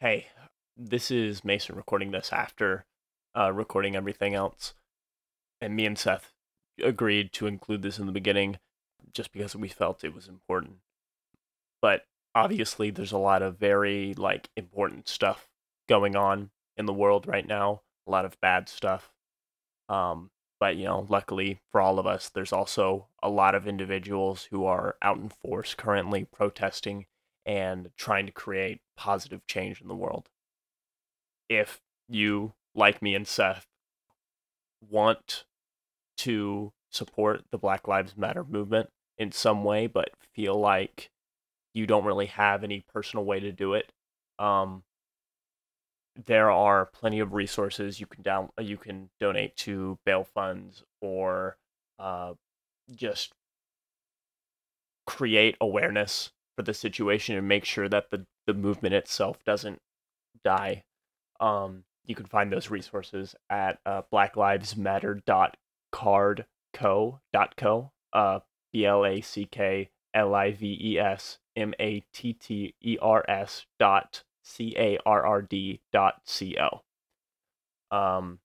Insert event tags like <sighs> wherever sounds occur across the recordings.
hey, this is Mason recording this after uh, recording everything else. And me and Seth agreed to include this in the beginning just because we felt it was important. But obviously, there's a lot of very like important stuff going on in the world right now, a lot of bad stuff. Um, but you know, luckily for all of us, there's also a lot of individuals who are out in force currently protesting and trying to create positive change in the world. If you, like me and Seth, want to support the Black Lives Matter movement in some way, but feel like you don't really have any personal way to do it, um, there are plenty of resources you can down you can donate to bail funds or uh, just create awareness for the situation and make sure that the, the movement itself doesn't die. Um, you can find those resources at uh, blacklivesmatter.cardco.co, uh, B L A C K L I V E S M A T T E R S dot C A R R D dot C O. Um,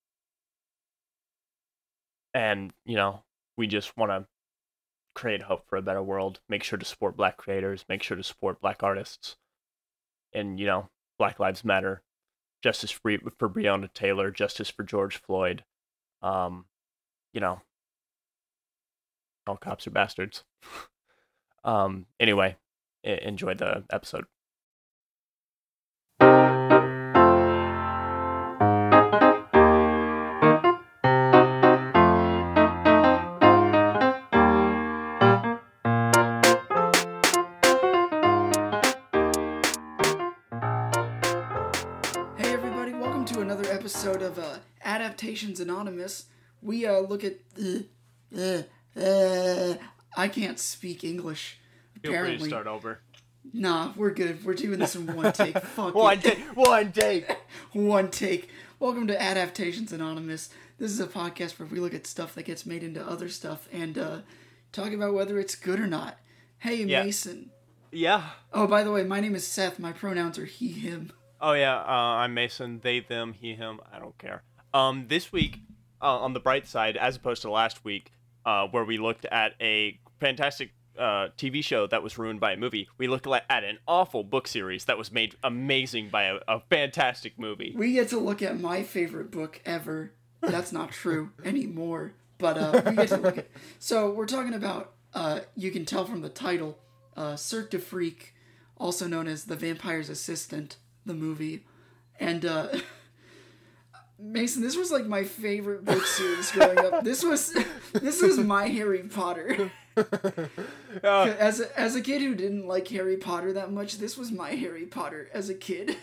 and, you know, we just want to create hope for a better world. Make sure to support black creators, make sure to support black artists. And, you know, Black Lives Matter, justice for, for Breonna Taylor, justice for George Floyd. Um, you know, all cops are bastards. <laughs> um, anyway, enjoy the episode. Adaptations Anonymous, we uh, look at. Uh, uh, uh, I can't speak English. Apparently. Feel start over. Nah, we're good. We're doing this in one take. <laughs> Fuck one take. One take. <laughs> one take. Welcome to Adaptations Anonymous. This is a podcast where we look at stuff that gets made into other stuff and uh, talk about whether it's good or not. Hey, yeah. Mason. Yeah. Oh, by the way, my name is Seth. My pronouns are he, him. Oh yeah, uh, I'm Mason. They, them, he, him. I don't care. Um, this week, uh, on the bright side, as opposed to last week, uh, where we looked at a fantastic uh, TV show that was ruined by a movie, we looked at an awful book series that was made amazing by a, a fantastic movie. We get to look at my favorite book ever. That's not true <laughs> anymore, but uh, we get to look at. <laughs> So we're talking about. Uh, you can tell from the title, uh, Cirque du Freak, also known as The Vampire's Assistant, the movie, and. <laughs> Mason, this was like my favorite book series growing up. This was <laughs> this was my Harry Potter. <laughs> Uh, <laughs> as a, as a kid who didn't like Harry Potter that much, this was my Harry Potter as a kid.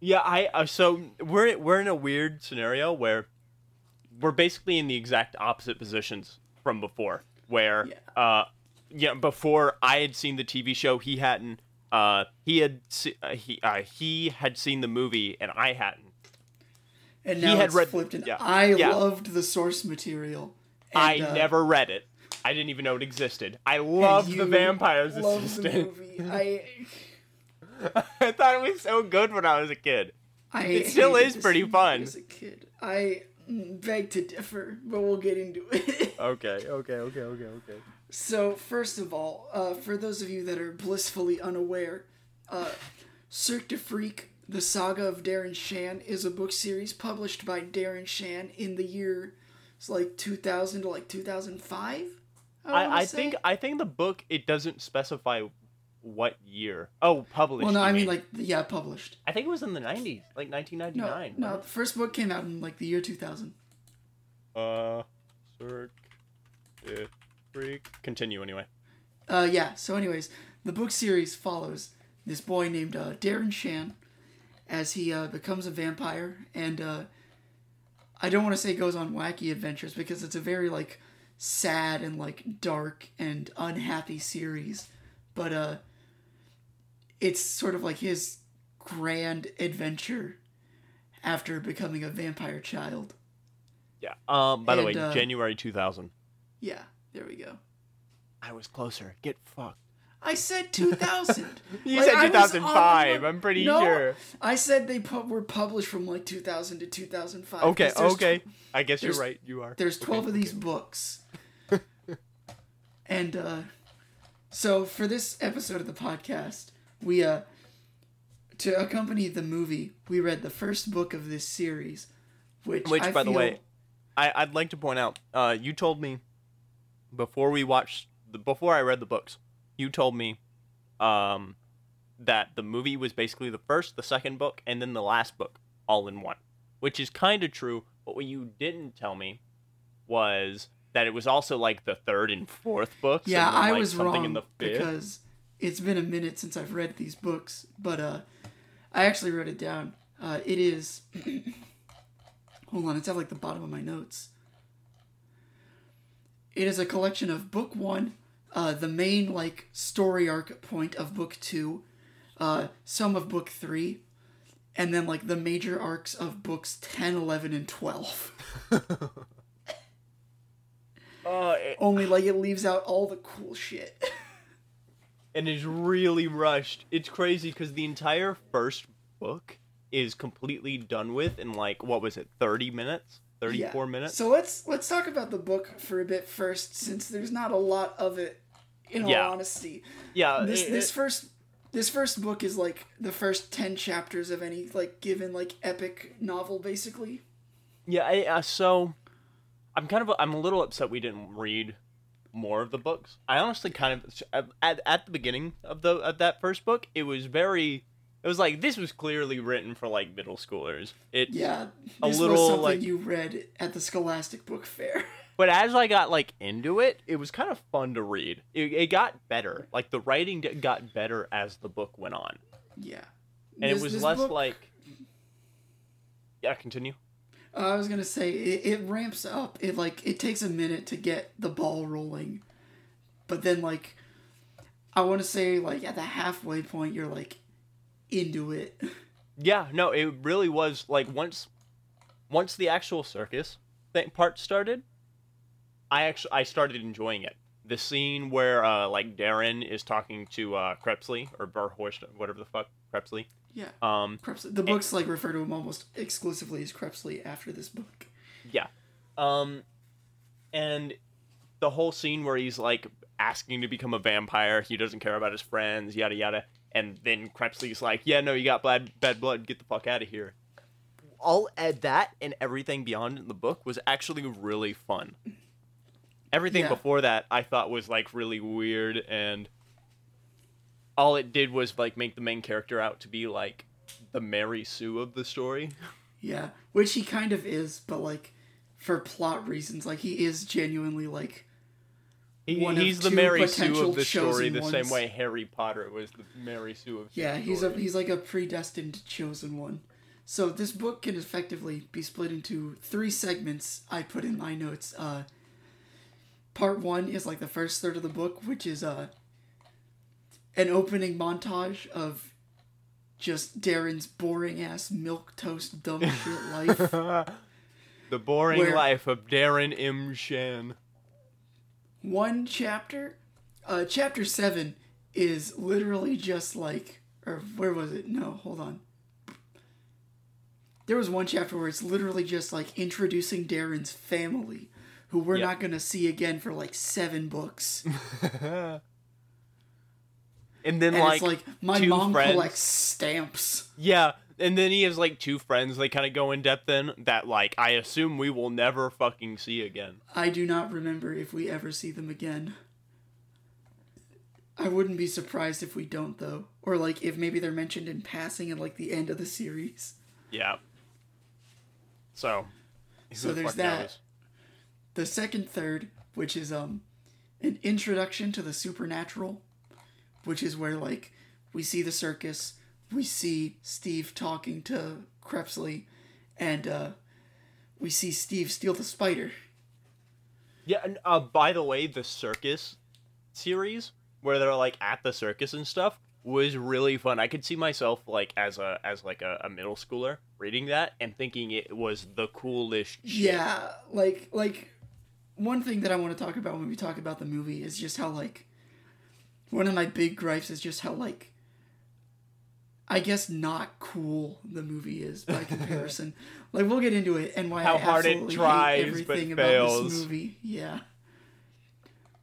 Yeah, I uh, so we're we're in a weird scenario where we're basically in the exact opposite positions from before. Where yeah, uh, yeah before I had seen the TV show, he hadn't. Uh, he had uh, he uh, he had seen the movie and I hadn't and now he had read, flipped. And yeah, I yeah. loved the source material. And, I uh, never read it. I didn't even know it existed. I loved the Vampire's Assistant. The movie. I <laughs> I thought it was so good when I was a kid. I it still is pretty fun. As a kid, I beg to differ, but we'll get into it. <laughs> okay, okay, okay, okay, okay. So first of all, uh, for those of you that are blissfully unaware, uh, Cirque du Freak the Saga of Darren Shan is a book series published by Darren Shan in the year it's like 2000 to like 2005. I, I, I think I think the book it doesn't specify what year. Oh, published. Well, no, I mean, mean like yeah, published. I think it was in the 90s, like 1999. No, no, the first book came out in like the year 2000. Uh, Cirque du Freak. Continue anyway. Uh, yeah. So, anyways, the book series follows this boy named uh, Darren Shan as he uh, becomes a vampire. And uh, i don't want to say goes on wacky adventures because it's a very like sad and like dark and unhappy series. But uh it's sort of like his grand adventure after becoming a vampire child. Yeah um by and, the way uh, january 2000 yeah there we go. I was closer. Get fucked I said 2000. <laughs> You Like, said I was on 2005. the- I'm pretty No, sure. I said they pu- were published from like 2000 to 2005. Okay, okay. I guess you're right. You are. There's 12 of these books. <laughs> and uh so for this episode of the podcast, we uh to accompany the movie, we read the first book of this series, which Which, I by the way, I, I'd like to point out. Uh, you told me before we watched the before I read the books, you told me, um, that the movie was basically the first, the second book, and then the last book all in one, which is kind of true. But what you didn't tell me was that it was also like the third and fourth books. Yeah, then, I was wrong in the fifth. because it's been a minute since I've read these books, but uh I actually wrote it down. Uh it is <clears throat> Hold on, it's at like the bottom of my notes. It is a collection of book 1, uh the main like story arc point of book 2, uh some of book 3, and then like the major arcs of books 10, 11 and 12. Uh, <laughs> <laughs> it- <laughs> Only like it leaves out all the cool shit. and is really rushed. It's crazy because the entire first book is completely done with in like what was it, thirty minutes, thirty-four Yeah. minutes. So let's let's talk about the book for a bit first, since there's not a lot of it. In all honesty, yeah, this it- this it- first this first book is like the first ten chapters of any like given like epic novel, basically. yeah. I, uh, so I'm kind of I'm a little upset we didn't read more of the books. I honestly kind of at, at the beginning of the of that first book, it was very. It was like this was clearly written for like middle schoolers. It Yeah, A little, was something like- you read at the Scholastic Book Fair. <laughs> But as I got like into it, it was kind of fun to read. It, it got better. Like the writing got better as the book went on, yeah, and This- it was less book- like. Yeah, continue. Uh, I was gonna say it, it ramps up. It like it takes a minute to get the ball rolling, but then like I want to say like at the halfway point you're like into it. Yeah, no, it really was like once, once the actual circus thing part started, I actually I started enjoying it. The scene where uh like Darren is talking to uh Crepsley or Vur Horston, whatever the fuck Crepsley. Yeah, Um. The books like refer to him almost exclusively as Crepsley after this book. Yeah. Um and the whole scene where he's like asking to become a vampire, he doesn't care about his friends, yada yada. And then Crepsley's like, "Yeah, no, you got bad bad blood. Get the fuck out of here." All at that and everything beyond in the book was actually really fun. Everything Yeah. before that I thought was like really weird and all it did was like make the main character out to be like the Mary Sue of the story. Yeah, which he kind of is, but like for plot reasons, like he is genuinely like He, one of he's the two Mary Sue of the story, the same way Harry Potter was the Mary Sue of. the yeah, he's a he's like a predestined chosen one. So this book can effectively be split into three segments. I put in my notes. Uh, part one is like the first third of the book, which is uh, an opening montage of just Darren's boring ass milk toast dumb <laughs> shit life. the boring Where- life of Darren M. Shan. one chapter uh chapter 7 is literally just like or where was it no hold on there was one chapter where it's literally just like introducing darren's family who we're Yep. not going to see again for like seven books <laughs> And then and like, it's like my two mom friends. collects stamps yeah, and then he has like two friends they kind of go in depth in that like I assume we will never fucking see again. i do not remember if we ever see them again i wouldn't be surprised if we don't though or like if maybe they're mentioned in passing at like the end of the series Yeah. So. So there's that. knows? The second third, which is um an introduction to the supernatural, which is where like we see the circus, we see Steve talking to Crepsley, and uh we see Steve steal the spider. Yeah, and uh, by the way, the circus series where they're like at the circus and stuff was really fun. I could see myself like as a as like a, a middle schooler reading that and thinking it was the coolest. Shit. Yeah, like like one thing that I want to talk about when we talk about the movie is just how like one of my big gripes is just how like I guess not cool the movie is by <laughs> comparison. like we'll get into it and why How I hard it absolutely tries, hate but everything about fails. this movie. Yeah.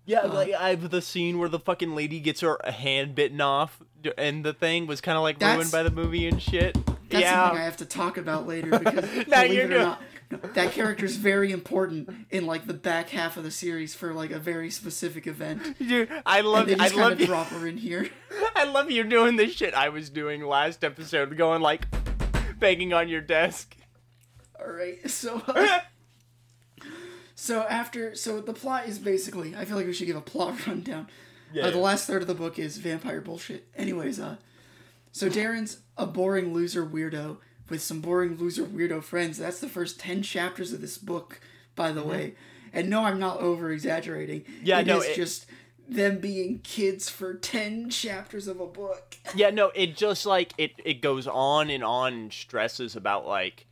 Yeah, Uh, like I have the scene where the fucking lady gets her hand bitten off, and the thing was kind of like ruined by the movie and shit. That's yeah, something I have to talk about later because <laughs> Now believe you're it or doing- not, no, that character's very important in like the back half of the series for like a very specific event. Dude, I love, And they I just kind love you. drop her in here. <laughs> I love you doing this shit I was doing last episode, going like banging on your desk. All right, so uh, <laughs> so after so the plot is basically I feel like we should give a plot <laughs> rundown. Yeah. Uh, the last third of the book is vampire bullshit. Anyways, uh, so Darren's a boring loser weirdo with some boring loser weirdo friends. That's the first ten chapters of this book, by the way. And no, I'm not over exaggerating. Mm-hmm. Yeah, it no, is it- just them being kids for ten chapters of a book. <laughs> Yeah, no, it just like it it goes on and on and stresses about like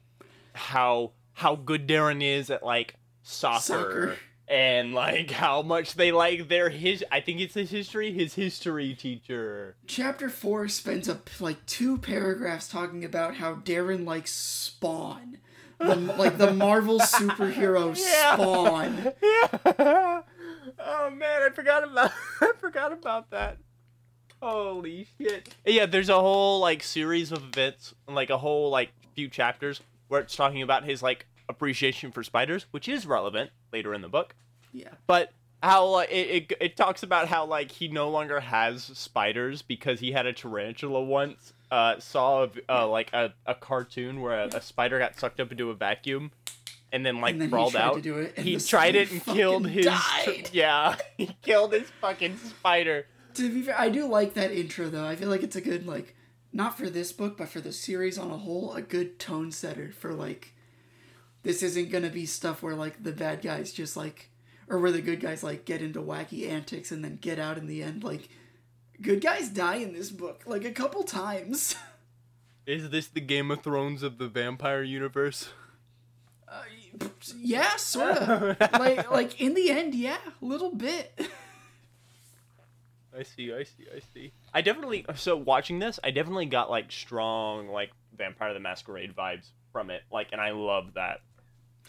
how how good Darren is at like soccer, Soccer. And like <laughs> how much they like their his I think it's his history his history teacher. Chapter four spends up like two paragraphs talking about how Darren likes Spawn, the, like the Marvel <laughs> superhero Yeah. Spawn. <laughs> Yeah. oh man, I forgot about I forgot about that. Holy shit. Yeah, there's a whole like series of events, like a whole like few chapters where it's talking about his like appreciation for spiders, which is relevant later in the book. Yeah, But how uh, it, it it talks about how like he no longer has spiders because he had a tarantula once. Uh, saw a, uh, like a, a cartoon where a, a spider got sucked up into a vacuum and then like And then he crawled tried out. to do it, and he tried it and killed his died. <laughs> yeah. He killed his fucking spider. to be fair, I do like that intro though. I feel like it's a good like, not for this book, but for the series on a whole, a good tone setter for like, this isn't gonna be stuff where like the bad guys just like, or where the good guys like get into wacky antics and then get out in the end. Like, good guys die in this book like a couple times. <laughs> Is this the Game of Thrones of the vampire universe? Uh, yeah, sort of. like, <laughs> like in the end, yeah, a little bit. I see, I see, I see. I definitely so watching this, I definitely got like strong like Vampire the Masquerade vibes from it. Like, and I love that.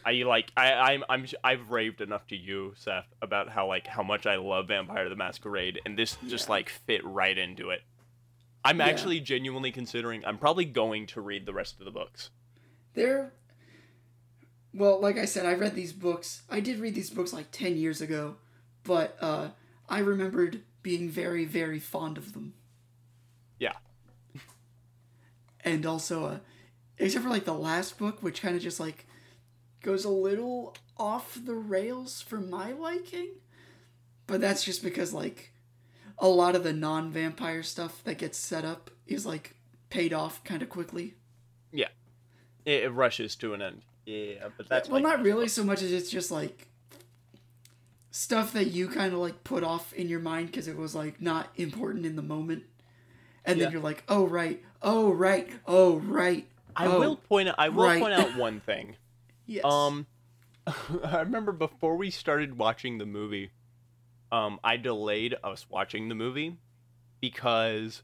I like I I'm I'm I've raved enough to you, Seth, about how like how much I love Vampire the Masquerade, and this just Yeah. like fit right into it. I'm Yeah. actually genuinely considering. I'm probably going to read the rest of the books. They're well, like I said, I read these books. I did read these books like ten years ago, but uh, I remembered being very, very fond of them. Yeah. And also, uh, except for like the last book, which kind of just like goes a little off the rails for my liking. But that's just because like a lot of the non-vampire stuff that gets set up is like paid off kind of quickly. It, it rushes to an end. Yeah, but that's well, like- not really so much as it's just like stuff that you kind of like put off in your mind because it was like not important in the moment, and Yeah. then you're like, oh right, oh right, oh right. I oh, will point out. I will right. point out one thing. Yes. Um, <laughs> I remember before we started watching the movie, um, I delayed us watching the movie because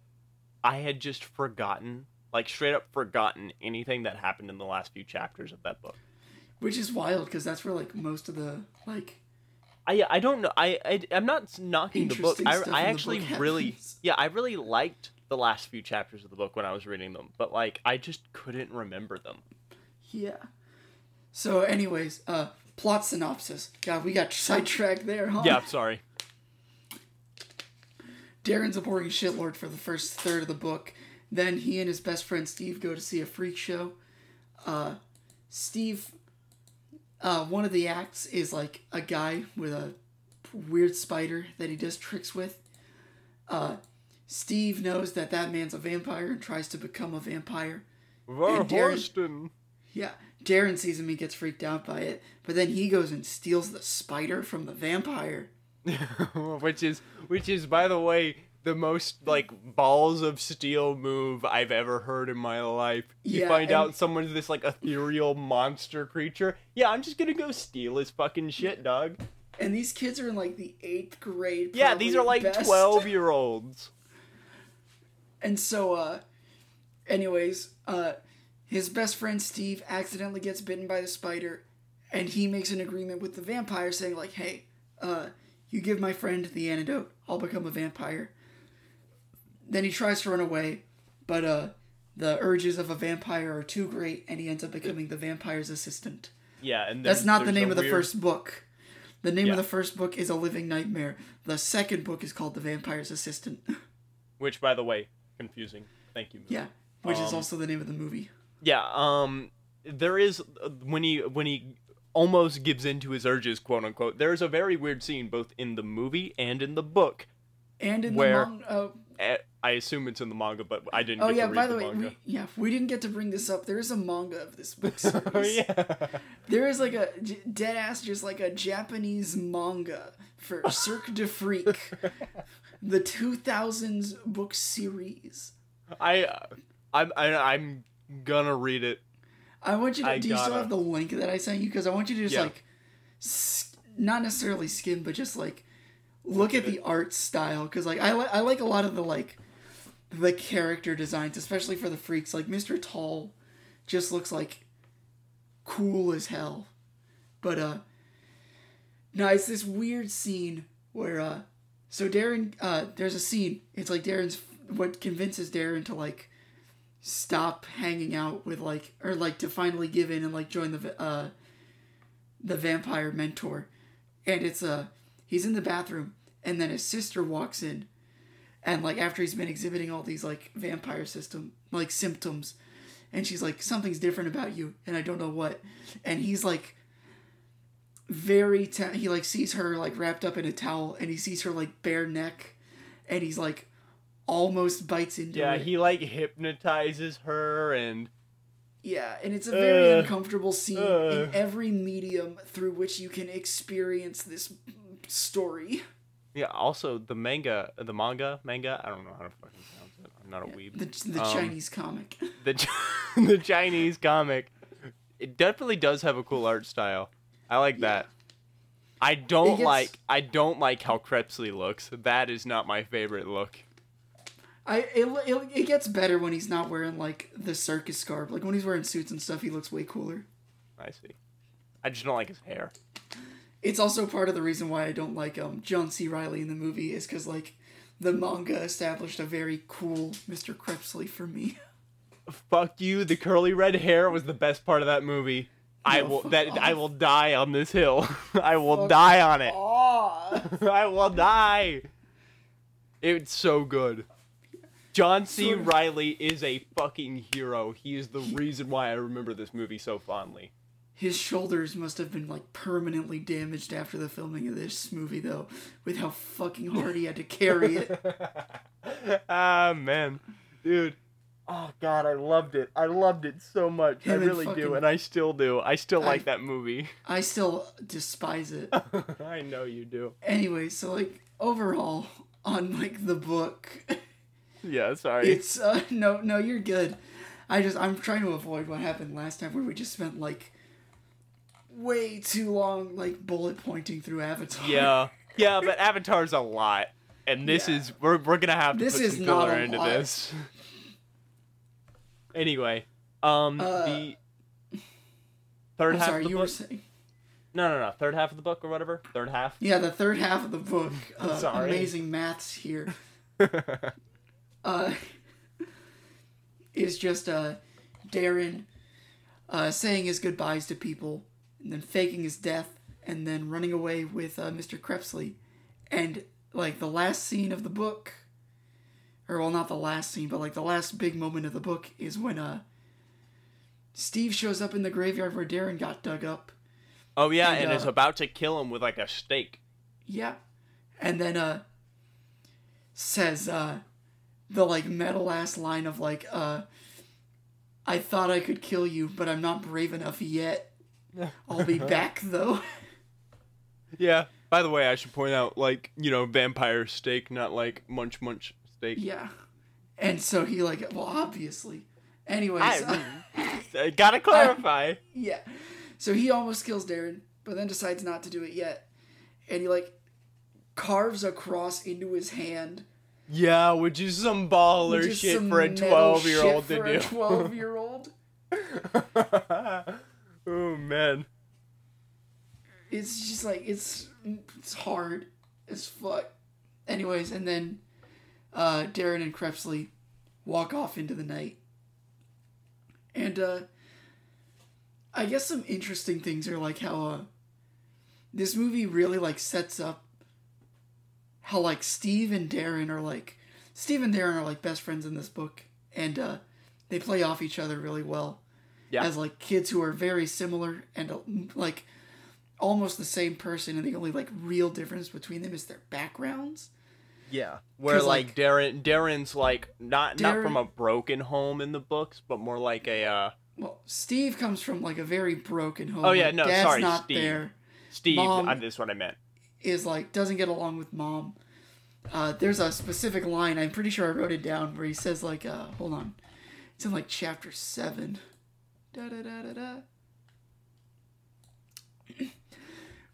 I had just forgotten, like straight up forgotten anything that happened in the last few chapters of that book. which is wild because that's where like most of the like I I don't know. I, I I'm not knocking the book. I I actually book really yeah I really liked the last few chapters of the book when I was reading them, but like I just couldn't remember them. yeah. So, anyways, uh, plot synopsis. God, we got sidetracked there, huh? Yeah, sorry. Darren's a boring shitlord for the first third of the book. Then he and his best friend Steve go to see a freak show. Uh, Steve, uh, one of the acts is like a guy with a weird spider that he does tricks with. Uh, Steve knows that that man's a vampire and tries to become a vampire. Van Darren-. Yeah, Darren sees him, he gets freaked out by it, but then he goes and steals the spider from the vampire. <laughs> which is which is by the way the most like balls of steel move I've ever heard in my life. You Yeah, find out someone's this like ethereal monster creature. Yeah, I'm just gonna go steal his fucking shit, dog. and these kids are in like the eighth grade. Yeah, these are like best. 12 year olds. And so, uh, anyways, uh, his best friend Steve accidentally gets bitten by the spider, and he makes an agreement with the vampire saying, like, hey, uh, you give my friend the antidote, I'll become a vampire. Then he tries to run away, but, uh, the urges of a vampire are too great, and he ends up becoming the vampire's assistant. Yeah, and That's not the name of the weird- first book. The name Yeah. of the first book is A Living Nightmare. The second book is called The Vampire's Assistant. <laughs> Which, by the way, confusing. Thank you. movie. yeah, which is Um, also the name of the movie. Yeah, um there is uh, when he when he almost gives in to his urges, quote unquote. There is a very weird scene both in the movie and in the book. And in where- the manga, Eh, I assume it's in the manga, but I didn't. Oh yeah, by the, way, we, yeah, we didn't get to bring this up. There is a manga of this book <laughs> series. oh yeah. There is like a j- dead ass, just like a Japanese manga for Cirque de Freak, <laughs> the 2000s book series. I, uh, I'm, I, I'm gonna read it. I want you to. I do you still gotta- have the link that I sent you? Because I want you to just Yeah. like, s- not necessarily skim, but just like look at the art style. Because like I li- I like a lot of the like the character designs, especially for the freaks. Like Mr. Tall, just looks like cool as hell. But uh, no, it's this weird scene where uh, so Darren uh, there's a scene. It's like Darren's what convinces Darren to like stop hanging out with like or like to finally give in and like join the uh the vampire mentor. And it's uh he's in the bathroom and then his sister walks in and like after he's been exhibiting all these like vampire system like symptoms and she's like something's different about you and i don't know what. And he's like very he like sees her like wrapped up in a towel and he sees her like bare neck and he's like almost bites into Yeah, it he like hypnotizes her, and Yeah, and it's a very Uh, uncomfortable scene uh. in every medium through which you can experience this story. yeah. Also, the manga, the manga, manga. I don't know how to fucking pronounce it. I'm not a weeb. The, the Um, Chinese comic. <laughs> the <laughs> the Chinese comic. It definitely does have a cool art style. I like that. I don't gets- like I don't like how Crepsley looks. That is not my favorite look. I it, it, it gets better when he's not wearing like the circus garb. Like when he's wearing suits and stuff, he looks way cooler. I see. I just don't like his hair. It's also part of the reason why I don't like um John C. Reilly in the movie is because like the manga established a very cool Mr. Crepsley for me. <laughs> Fuck you. The curly red hair was the best part of that movie. I will that I will die on this hill. <laughs> I will Fuck die on it. <laughs> I will die. It's so good. John C. Reilly is a fucking hero. He is the reason why I remember this movie so fondly. His shoulders must have been like permanently damaged after the filming of this movie, though, with how fucking hard he had to carry it. <laughs> ah man, dude. Oh god, I loved it. I loved it so much. I Him and really do, and I still do. I still I- like that movie. <laughs> I still despise it. <laughs> I know you do. Anyway, so like overall on like the book, Yeah, sorry. it's uh <laughs> no no you're good. I just I'm trying to avoid what happened last time where we just spent like way too long like bullet pointing through Avatar. yeah, yeah, but Avatar's a lot, and this Yeah. is we're we're gonna have to This put is some filler into lot. this. Anyway, um, Uh, the third I'm half sorry, of the you book. were saying. No, no, no. Third half of the book or whatever. Third half. Yeah, the third half of the book. <laughs> Uh, Sorry. Amazing maths here. <laughs> uh, <laughs> is just uh, Darren uh, saying his goodbyes to people, and then faking his death, and then running away with uh, Mr. Crepsley. And, like, the last scene of the book, or, well, not the last scene, but, like, the last big moment of the book is when uh, Steve shows up in the graveyard where Darren got dug up. oh yeah, And, and, uh, is about to kill him with like a stake. Yeah. And then uh says uh the like metal ass line of like uh I thought I could kill you, but I'm not brave enough yet. <laughs> I'll be back though. <laughs> Yeah. By the way, I should point out, like, you know, vampire steak, not like munch munch steak. yeah. And so he like well obviously. Anyways, I, <laughs> I gotta clarify. yeah. So he almost kills Darren, but then decides not to do it yet. and he like carves a cross into his hand. Yeah, which is some baller is shit some for a twelve year old to do. Twelve year old. <laughs> oh man. It's just like it's it's hard as fuck. Anyways, and then uh, Darren and Crepsley walk off into the night, and uh, I guess some interesting things are like how uh, this movie really like sets up how like Steve and Darren are like Steve and Darren are like best friends in this book, and uh, they play off each other really well Yeah. as like kids who are very similar and uh, like almost the same person, and the only like real difference between them is their backgrounds. Yeah. where like, like- Darren Darren's like not not from a broken home in the books, but more like a uh Well, Steve comes from like a very broken home. Oh, yeah, no, dad's sorry, Steve. there. Steve, Mom- I, this is what I meant. Is like doesn't get along with mom. Uh, there's a specific line I'm pretty sure I wrote it down where he says like, uh, hold on, it's in like chapter seven. Da da da da da. <clears throat>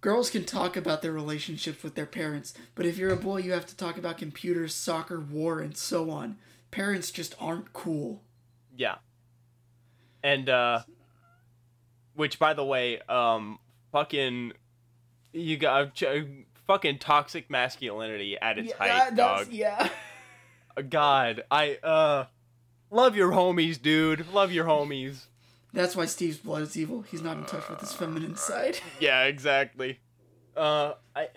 Girls can talk about their relationships with their parents, but if you're a boy, you have to talk about computers, soccer, war, and so on. Parents just aren't cool. Yeah. And uh which by the way, um fucking you got ch- fucking toxic masculinity at its height, dog. yeah. God, I uh love your homies, dude. Love your homies. That's why Steve's blood is evil. He's not in touch with his feminine side. <laughs> Yeah, exactly. Uh I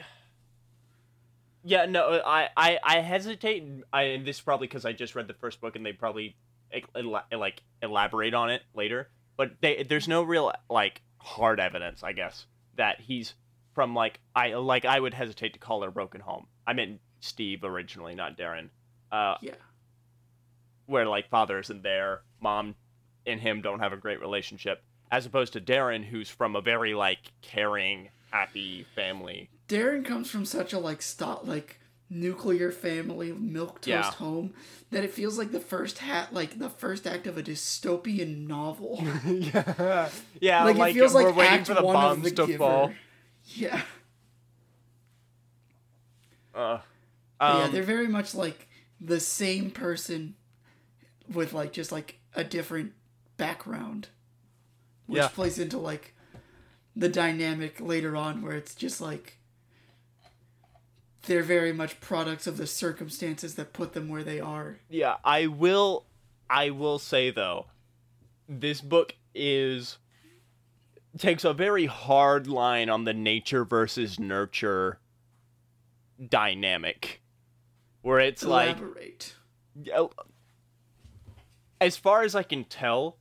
Yeah, no, I I I hesitate I and this is probably cuz I just read the first book and they probably el- like elaborate on it later, but they there's no real like hard evidence, I guess, that he's from like I like I would hesitate to call it a broken home. I meant Steve originally, not Darren. Uh Yeah. where like father isn't there, mom and him don't have a great relationship, as opposed to Darren, who's from a very like caring, happy family. Darren comes from such a like stop like nuclear family milk toast Yeah. home that it feels like the first hat like the first act of a dystopian novel. <laughs> yeah, yeah. like, like, it feels we're like waiting act for the one of bombs the to giver. fall. Yeah. Uh, yeah, um, they're very much like the same person with like just like a different background. Which Yeah. plays into like the dynamic later on where it's just like they're very much products of the circumstances that put them where they are. yeah. I will. I will say though, this book is takes a very hard line on the nature versus nurture dynamic, where it's like Elaborate. Yeah, as far as I can tell,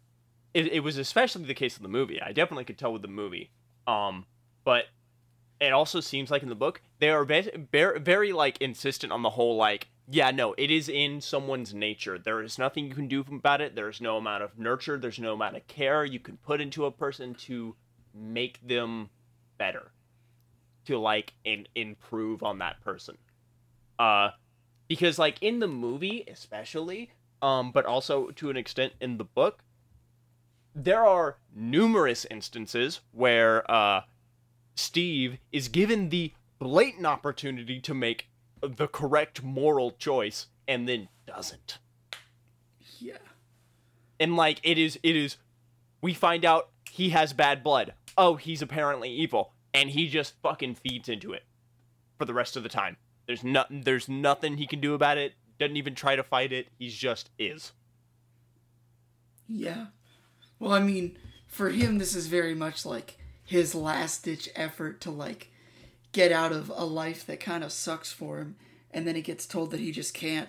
it, it was especially the case in the movie. I definitely could tell with the movie. Um, but it also seems like in the book they are very, very, very like insistent on the whole like, yeah, no, it is in someone's nature. There is nothing you can do about it. There is no amount of nurture. There's no amount of care you can put into a person to make them better, to like in, improve on that person. Uh, because like in the movie especially um but also to an extent in the book there are numerous instances where uh steve is given the blatant opportunity to make the correct moral choice and then doesn't Yeah. and like it is it is we find out he has bad blood oh he's apparently evil and he just fucking feeds into it for the rest of the time there's nothing there's nothing he can do about it doesn't even try to fight it he's just is Yeah. Well, I mean, for him, this is very much like his last ditch effort to like get out of a life that kind of sucks for him, and then he gets told that he just can't.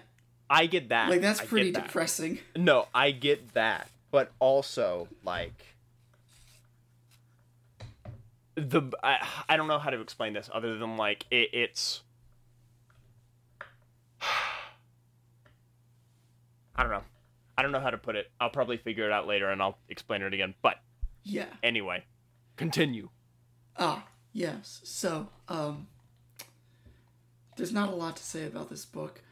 i get that Like that's I pretty that. depressing. no i get that but also like the I, I don't know how to explain this other than like it, it's <sighs> I don't know. I don't know how to put it. I'll probably figure it out later and I'll explain it again. But Yeah. anyway, continue. Ah, yes. So, um, there's not a lot to say about this book.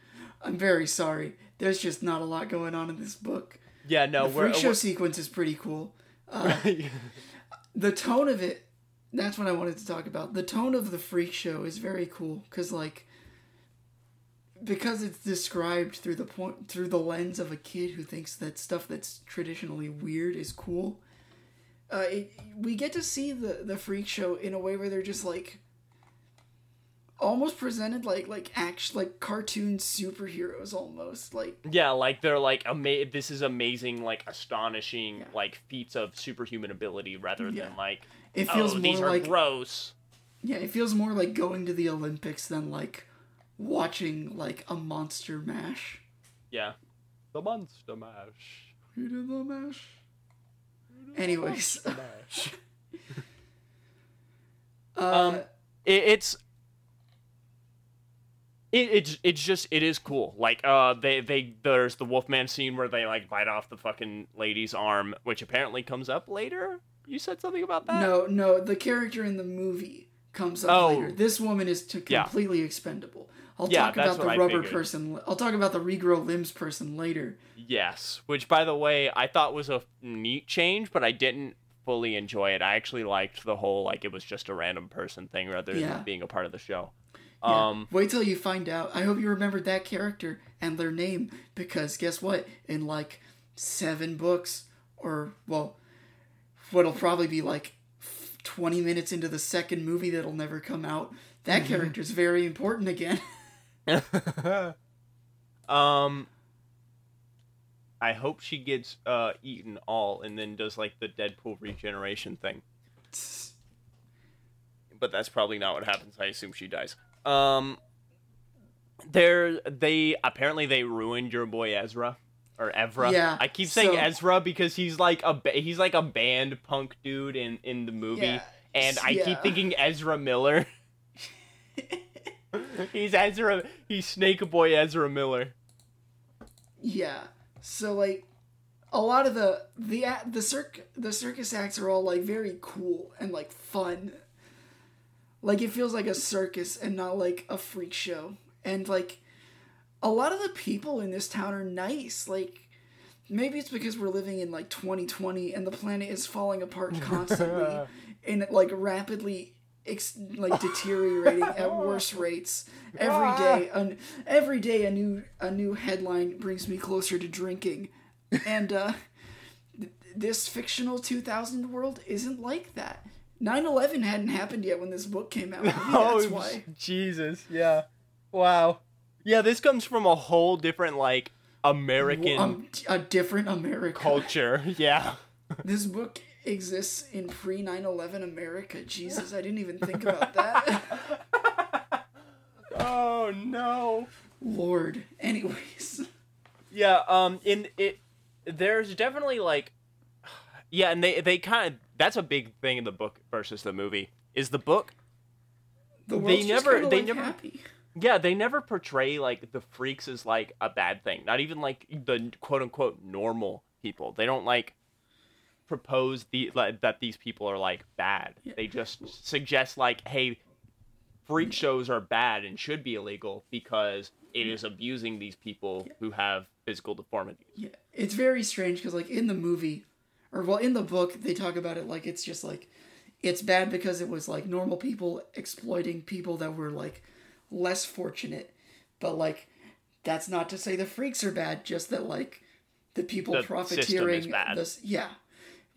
I'm very sorry. There's just not a lot going on in this book. Yeah, no, the we're, freak show we're sequence is pretty cool. Uh, <laughs> the tone of it that's what I wanted to talk about. The tone of the freak show is very cool because like because it's described through the point through the lens of a kid who thinks that stuff that's traditionally weird is cool. Uh, it, we get to see the the freak show in a way where they're just like almost presented like like act like cartoon superheroes almost like Yeah, like they're like ama- this is amazing, like astonishing, Yeah. like feats of superhuman ability rather Yeah. than like it feels oh, more these are like gross. yeah it feels more like going to the olympics than like watching like a monster mash Yeah. The monster mash. you did the mash anyways Mash. <laughs> uh, Um, it, it's it, it's it's just it is cool. Like uh, they they there's the Wolfman scene where they like bite off the fucking lady's arm, which apparently comes up later. You said something about that. no no the character in the movie comes up Oh. later this woman is t- Yeah. completely expendable i'll Yeah, talk about the I rubber figured. person i'll talk about the regrow limbs person later Yes, which by the way I thought was a neat change, but I didn't fully enjoy it. I actually liked the whole like it was just a random person thing rather than being a part of the show. Yeah. Um, Wait till you find out. I hope you remembered that character and their name because guess what? In like seven books, or well, what'll probably be like 20 minutes into the second movie that'll never come out, that Mm-hmm. character's very important again. <laughs> <laughs> um I hope she gets uh eaten all and then does like the Deadpool regeneration thing. But that's probably not what happens. I assume she dies. Um there they apparently they ruined your boy Ezra or Evra. Yeah, I keep saying so- Ezra because he's like a ba- he's like a band punk dude in in the movie Yeah, and I yeah. keep thinking Ezra Miller. <laughs> <laughs> he's Ezra he's Snake Boy Ezra Miller. Yeah. So like a lot of the the the circ the circus acts are all like very cool and like fun. Like it feels like a circus and not like a freak show. And like a lot of the people in this town are nice. Like maybe it's because we're living in like 2020 and the planet is falling apart <laughs> constantly and like rapidly ex- like deteriorating at <laughs> worse rates every day an, every day a new a new headline brings me closer to drinking and uh th- this fictional 2000 world isn't like that 9-11 hadn't happened yet when this book came out Maybe <laughs> that's why Jesus, yeah. Wow. Yeah, this comes from a whole different like American um, a different america culture. <laughs> Yeah. this book exists in pre 9-11 america jesus i didn't even think about that <laughs> <laughs> Oh no. lord anyways Yeah, um in it there's definitely like Yeah, and they they kind of that's a big thing in the book versus the movie. Is the book the They never- they like, never- happy. Yeah, they never portray like the freaks as like a bad thing. Not even like the quote unquote normal people. They don't like propose the like, that these people are like bad. They just suggest like, hey, freak shows are bad and should be illegal because it is abusing these people who have physical deformities. Yeah, it's very strange because like in the movie, or well in the book they talk about it like it's just like it's bad because it was like normal people exploiting people that were like less fortunate, but like that's not to say the freaks are bad, just that like the people The profiteering is bad. this yeah.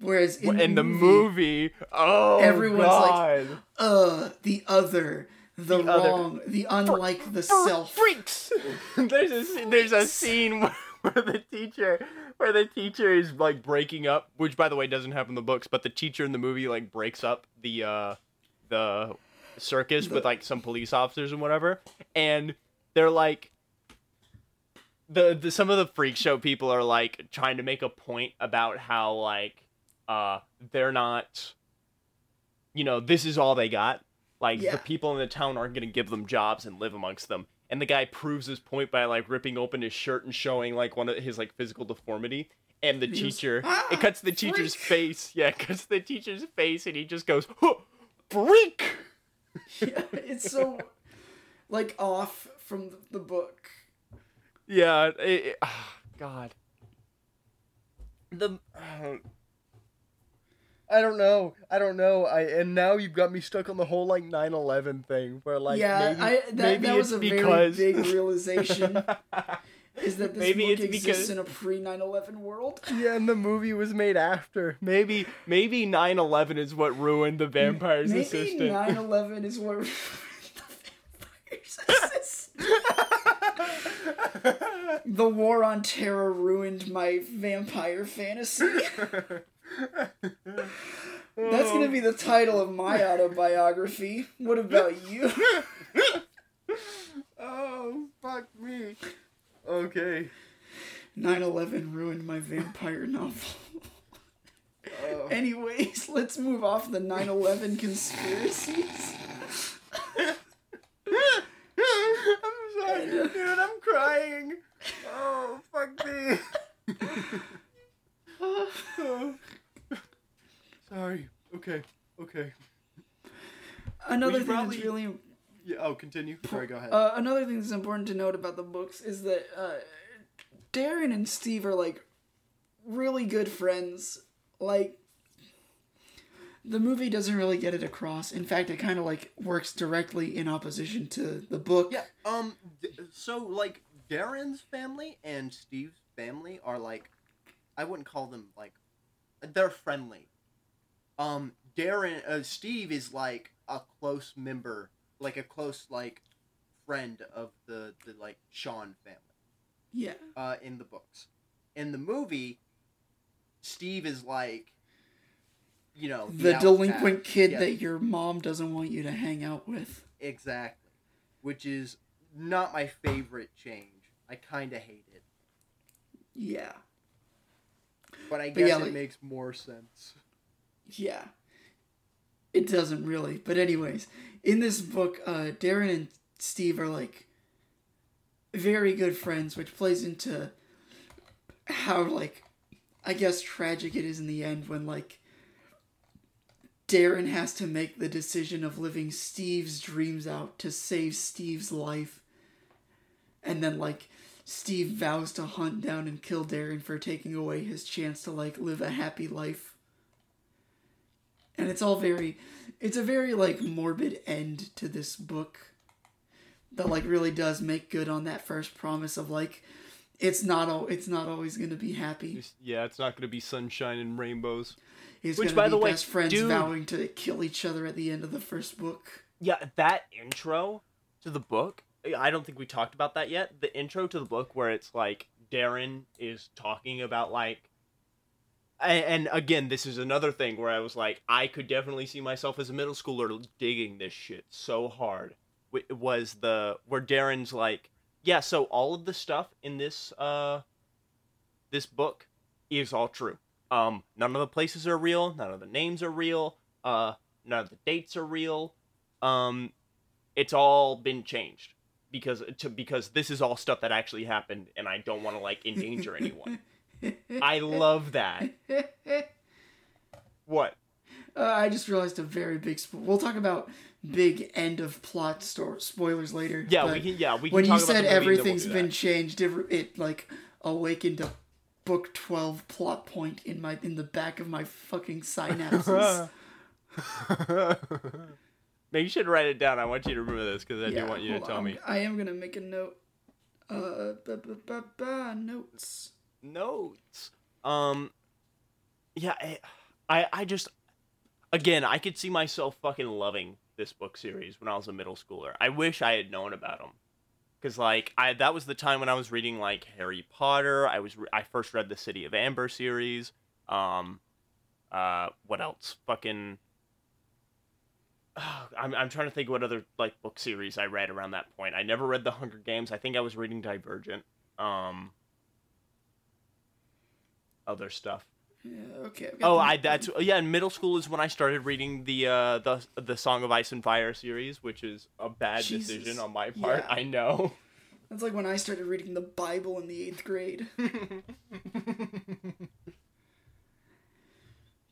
Whereas in, In the, movie, movie, oh Everyone's like, uh, the other, the, The other. wrong, the unlike, the self. freaks. <laughs> there's a sc- there's a scene where, <laughs> where the teacher where the teacher is like breaking up, which by the way doesn't happen in the books, but the teacher in the movie like breaks up the uh the circus with like some police officers and whatever, and they're like. The, the some of the freak show people are like trying to make a point about how like uh they're not you know this is all they got like Yeah. the people in the town aren't going to give them jobs and live amongst them and the guy proves his point by like ripping open his shirt and showing like one of his like physical deformity and the He teacher "Ah, <gasps> it cuts the teacher's freak." face yeah it cuts the teacher's face and he just goes huh, freak <laughs> yeah, it's so like off from the book. yeah it, it- ah, god the uh, I don't know. I don't know. I and now you've got me stuck on the whole like 9/11 thing where like yeah, maybe, I that, maybe that was it's a because very big realization. <laughs> is that this Maybe book it's exists because- in a pre 9/11 world? yeah, and the movie was made after. maybe maybe 9/11 is what ruined the vampire's Maybe assistant. 9/11 is what <laughs> ruined the vampire's assistant. the war on terror ruined my vampire fantasy. That's gonna be the title of my autobiography. What about you? <laughs> oh, fuck me. Okay. 9/11 ruined my vampire novel. Oh. Anyways, let's move off the 9/11 conspiracies. I'm sorry, dude. I'm crying. Oh, fuck me. Oh. <sighs> Sorry. Okay. Okay. Another We thing probably- that's really Yeah. Oh, continue. Sorry. Go ahead. Uh, another thing that's important to note about the books is that uh, Darren and Steve are like really good friends. Like the movie doesn't really get it across. In fact, it kind of like works directly in opposition to the book. Yeah. Um. d- So like Darren's family and Steve's family are like, I wouldn't call them like, they're friendly. Um. Darren. Uh, Steve is like a close member, like a close like friend of the the like Shan family. Yeah. Uh, in the books, in the movie, Steve is like. You know The outcast. delinquent kid Yeah. that your mom doesn't want you to hang out with. Exactly. Which is not my favorite change. I kind of hate it. Yeah. But I But guess yeah, it like- makes more sense. Yeah. It doesn't really. But anyways, in this book, uh, Darren and Steve are like very good friends, which plays into how like I guess tragic it is in the end when like Darren has to make the decision of living Steve's dreams out to save Steve's life. And then like Steve vows to hunt down and kill Darren for taking away his chance to like live a happy life and it's all very it's a very like morbid end to this book that like really does make good on that first promise of like it's not it's not always going to be happy yeah, it's not going to be sunshine and rainbows. it's Which, by to the be way, friends dude- vowing to kill each other at the end of the first book Yeah, that intro to the book, I don't think we talked about that yet. The intro to the book where it's like Darren is talking about like and, again, this is another thing where I was like, I could definitely see myself as a middle schooler digging this shit so hard. It was the where Darren's like, yeah, so all of the stuff in this uh this book is all true. Um, none of the places are real. None of the names are real. Uh, none of the dates are real. Um, it's all been changed because to because this is all stuff that actually happened, and I don't want to like endanger anyone. <laughs> I love that. What? uh, i just realized a very big spo- we'll talk about big end of plot store spoilers later Yeah, we can. Yeah, we can. when you talk about said the movie, then we'll everything's do been changed it, it like awakened a book 12 plot point in my in the back of my fucking synapses <laughs> <laughs> Maybe you should write it down. I want you to remember this because I Yeah, do want you to tell on. me. I am gonna make a note. Uh, ba, ba, ba, ba, notes. Notes. Um, yeah, I, I, I just, again, I could see myself fucking loving this book series when I was a middle schooler. I wish I had known about them, because like I that was the time when I was reading like Harry Potter. I was re- I first read the City of Ember series. Um, uh, what else? Fucking. <sighs> I'm, I'm trying to think what other like book series I read around that point. I never read The Hunger Games. I think I was reading Divergent. Um, other stuff. Yeah, okay. Oh, I that's yeah. In middle school is when I started reading the uh the the Song of Ice and Fire series, which is a bad Jesus. decision on my part. Yeah. I know. That's like when I started reading the Bible in the eighth grade. <laughs>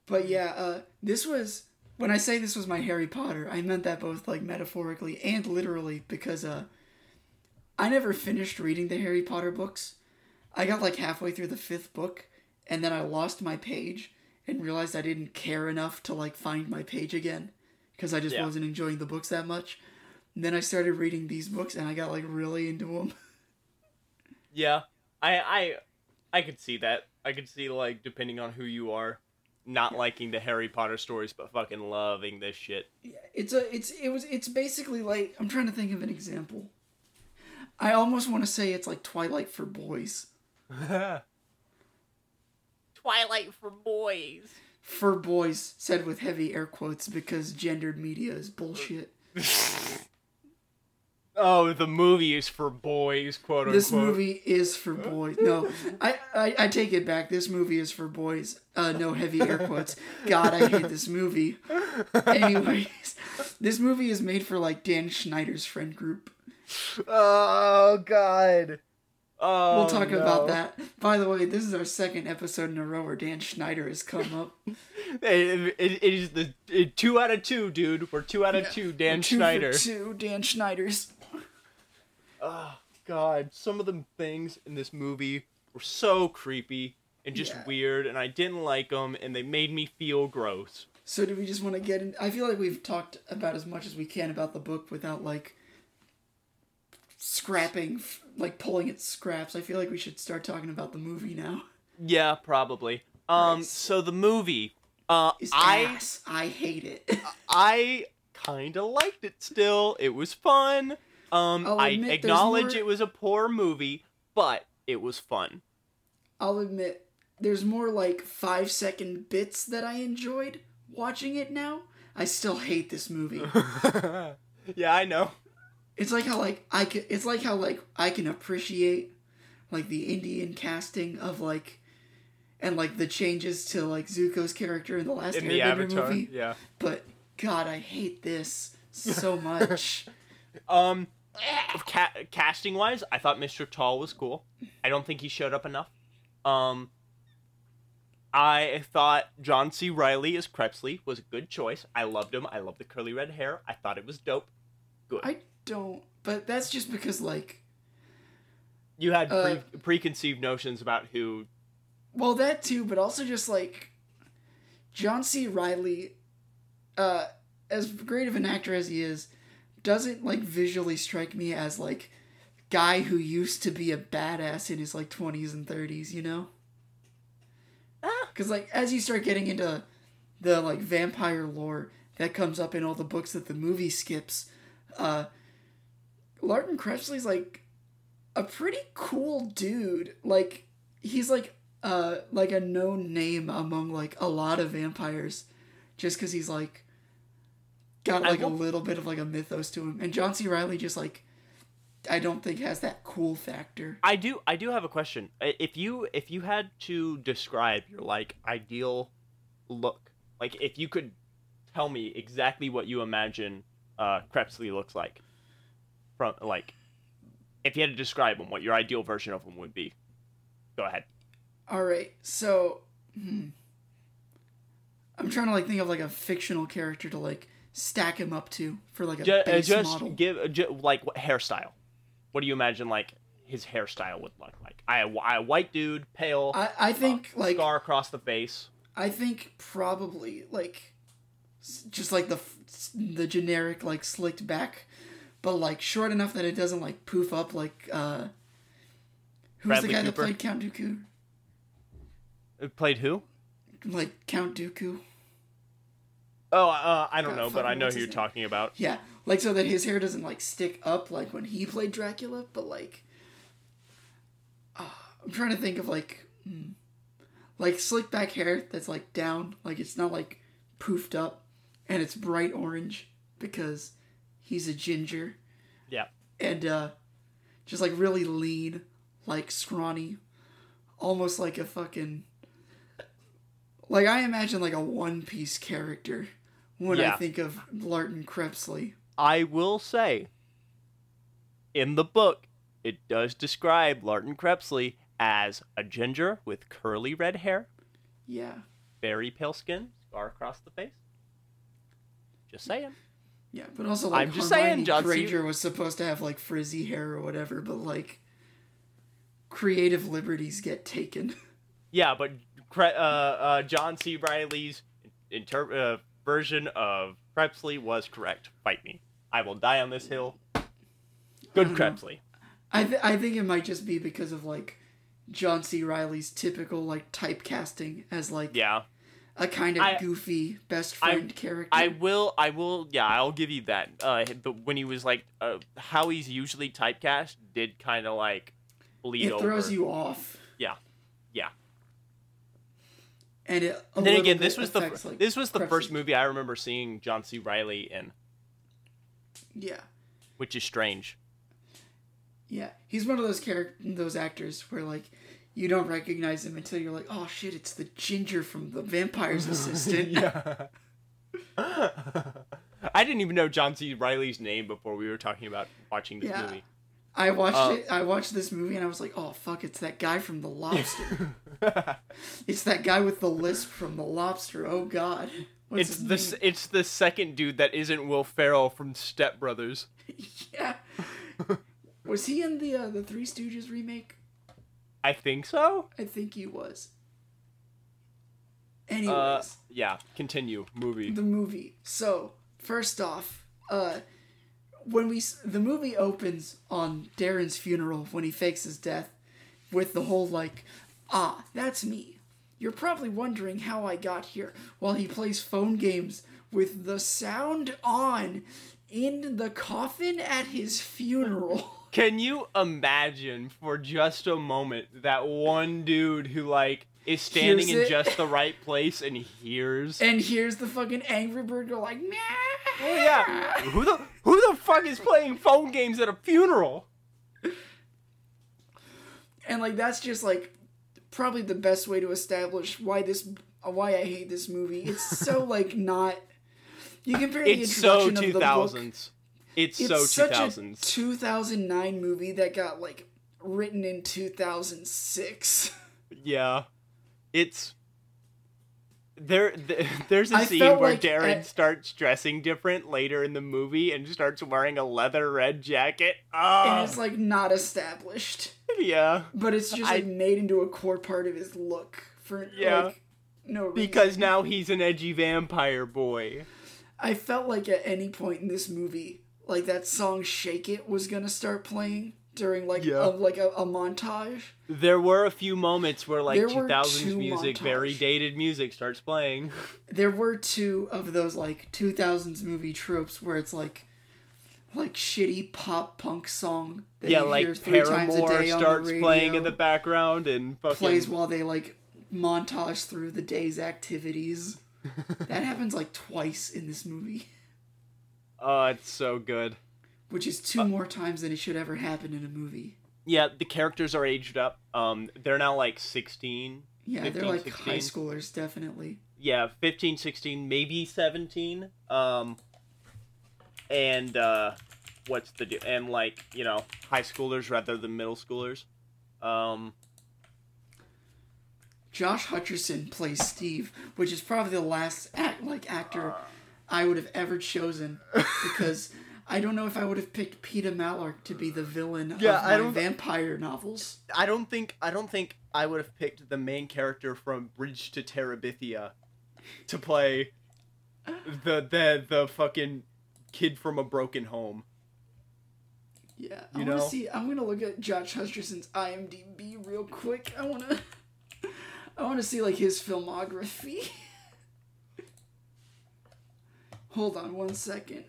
But yeah, uh, this was when I say this was my Harry Potter, I meant that both like metaphorically and literally because uh, I never finished reading the Harry Potter books. I got like halfway through the fifth book, and then I lost my page, and realized I didn't care enough to like find my page again because I just Yeah. wasn't enjoying the books that much. And then I started reading these books and I got like really into them. <laughs> Yeah, I I I could see that. I could see like depending on who you are, not liking the Harry Potter stories, but fucking loving this shit. Yeah, it's a it's it was it's basically like I'm trying to think of an example. I almost want to say it's like Twilight for boys. <laughs> Twilight for boys. For boys said with heavy air quotes because gendered media is bullshit. Oh, the movie is for boys, quote unquote. This movie is for boys. No, I, I I take it back. This movie is for boys. Uh, no heavy air quotes. God, I hate this movie. Anyways, this movie is made for like Dan Schneider's friend group. Oh God. Oh, We'll talk no. about that. By the way, this is our second episode in a row where Dan Schneider has come up. <laughs> It, it, it is the it, two out of two, dude. We're two out of two. Dan Two Schneider. two Dan Schneiders. Oh <laughs> God, some of the things in this movie were so creepy and just Yeah. weird, and I didn't like them, and they made me feel gross. So do we just want to get in? I feel like we've talked about as much as we can about the book without like scrapping, f- like pulling at scraps. I feel like we should start talking about the movie now. Yeah, probably. Um, Nice. so the movie, uh, Is I ass. I hate it. <laughs> I kind of liked it still. It was fun. Um, I'll I acknowledge more- it was a poor movie, but it was fun. I'll admit there's more like five second bits that I enjoyed watching it now. I still hate this movie. <laughs> yeah, I know. It's like how like I can. It's like how like I can appreciate like the Indian casting of like, and like the changes to like Zuko's character in the last In the Avatar, movie. yeah. But God, I hate this so <laughs> much. Um, ca- casting wise, I thought Mr. Tall was cool. I don't think he showed up enough. Um, I thought John C. Reilly as Crepsley was a good choice. I loved him. I loved the curly red hair. I thought it was dope. Good. I don't. But that's just because like, you had uh, preconceived notions about who. well, that too. But also just like, John C. Reilly, uh, as great of an actor as he is, doesn't like visually strike me as like guy who used to be a badass in his like 20s and 30s, you know? Ah. Cuz like as you start getting into the like vampire lore that comes up in all the books that the movie skips, uh Larten Crepsley's like a pretty cool dude. Like he's like uh like a known name among like a lot of vampires just cuz he's like got like a little bit of like a mythos to him. And John C. Reilly just like I don't think has that cool factor. I do. I do have a question. If you if you had to describe your like ideal look, like if you could tell me exactly what you imagine uh, Crepsley looks like, from like, if you had to describe him, what your ideal version of him would be. Go ahead. All right, so hmm. I'm trying to like think of like a fictional character to like stack him up to for like a Ju- uh, base just model. give uh, ju- like what hairstyle. What do you imagine like his hairstyle would look like? I, I a white dude, pale, I I think uh, like scar across the face. I think probably like just like the the generic like slicked back, but like short enough that it doesn't like poof up like uh. Who's Bradley the guy Cooper? that played Count Dooku? Uh, Played who? Like Count Dooku. Oh, uh, I don't God, know, but I know who you're name? talking about. Yeah, like so that his hair doesn't like stick up like when he played Dracula, but like ah, I'm trying to think of like hmm, like slick back hair that's like down, like it's not like poofed up and it's bright orange because he's a ginger Yeah. and uh just like really lean, like scrawny, almost like a fucking like I imagine like a one piece character when I think of Larten Crepsley. I will say, in the book, it does describe Larten Crepsley as a ginger with curly red hair, Yeah. very pale skin, scar across the face. Just saying. Yeah, but also like I'm just Hermione saying, John C- Granger was supposed to have like frizzy hair or whatever, but like creative liberties get taken. <laughs> Yeah, but uh, uh, John C. Reilly's inter- uh, version of Crepsley was correct. Fight me. I will die on this hill. Good. Crepsley. I th- I think it might just be because of like John C. Reilly's typical like typecasting as like Yeah. A kind of I- goofy best I- friend character. I will. I will. Yeah, I'll give you that. Uh, but when he was like, uh, how he's usually typecast did kind of like bleed it over. throws you off. Yeah. Yeah. And it. And then again, this was the like, this was the first movie I remember seeing John C. Reilly in, Yeah, which is strange. yeah. He's one of those character, those actors where like you don't recognize him until you're like, oh shit, it's the ginger from the Vampire's <laughs> Assistant. yeah. <laughs> I didn't even know John C. Reilly's name before we were talking about watching this Yeah. movie. I watched Uh, it. I watched this movie and I was like, "Oh fuck! It's that guy from The Lobster. <laughs> it's that guy with the lisp from The Lobster. Oh god, What's it's his the name? it's the second dude that isn't Will Ferrell from Step Brothers. yeah. Was he in the uh, the Three Stooges remake? I think so. I think he was. Anyways, Uh, yeah. Continue movie. the movie. So first off, uh, when we the movie opens on Darren's funeral when he fakes his death, with the whole like, ah, that's me. You're probably wondering how I got here while he plays phone games with the sound on in the coffin at his funeral. <laughs> Can you imagine for just a moment that one dude who like is standing in just the right place and hears? and here's the fucking Angry Bird go like, nah. oh yeah. Who the who the fuck is playing phone games at a funeral? and like that's just like probably the best way to establish why this why I hate this movie. It's so <laughs> like not. You compare the It's so introduction two of the book. It's, It's so two such thousands. a 2009 movie that got like written in 2006. Yeah, it's there. Th- <laughs> there's a I scene where like Darren at- starts dressing different later in the movie and starts wearing a leather red jacket. Oh, And ah! it's like not established, yeah, but it's just I- like made into a core part of his look for Yeah. like no reason. because now he's an edgy vampire boy. I felt like at any point in this movie, like that song "Shake It" was gonna start playing during like Yeah. a, like a, a montage. There were a few moments where like 2000s two music, very dated music, starts playing. <laughs> There were two of those like 2000s movie tropes where it's like like shitty pop punk song that yeah, you like hear three times a Paramore day on starts the radio, playing in the background and fucking plays while they like montage through the day's activities. <laughs> that happens like twice in this movie, Oh, it's so good. which is Uh, two more times than it should ever happen in a movie. Yeah, the characters are aged up. Um, they're now like 16. Yeah, 15, they're like 16. high schoolers, definitely. Yeah, 15, 16, maybe 17. Um, and uh, what's the do? And like you know, high schoolers rather than middle schoolers. Um, Josh Hutcherson plays Steve, which is probably the last act like actor I would have ever chosen because <laughs> I don't know if I would have picked Peeta Mellark to be the villain Yeah, of I my don't- vampire novels. I don't think I don't think I would have picked the main character from Bridge to Terabithia to play the the the fucking kid from a broken home. Yeah, You I know? to see. I'm gonna look at Josh Hutcherson's IMDb real quick. I want to. <laughs> I want to see like his filmography. <laughs> Hold on one second.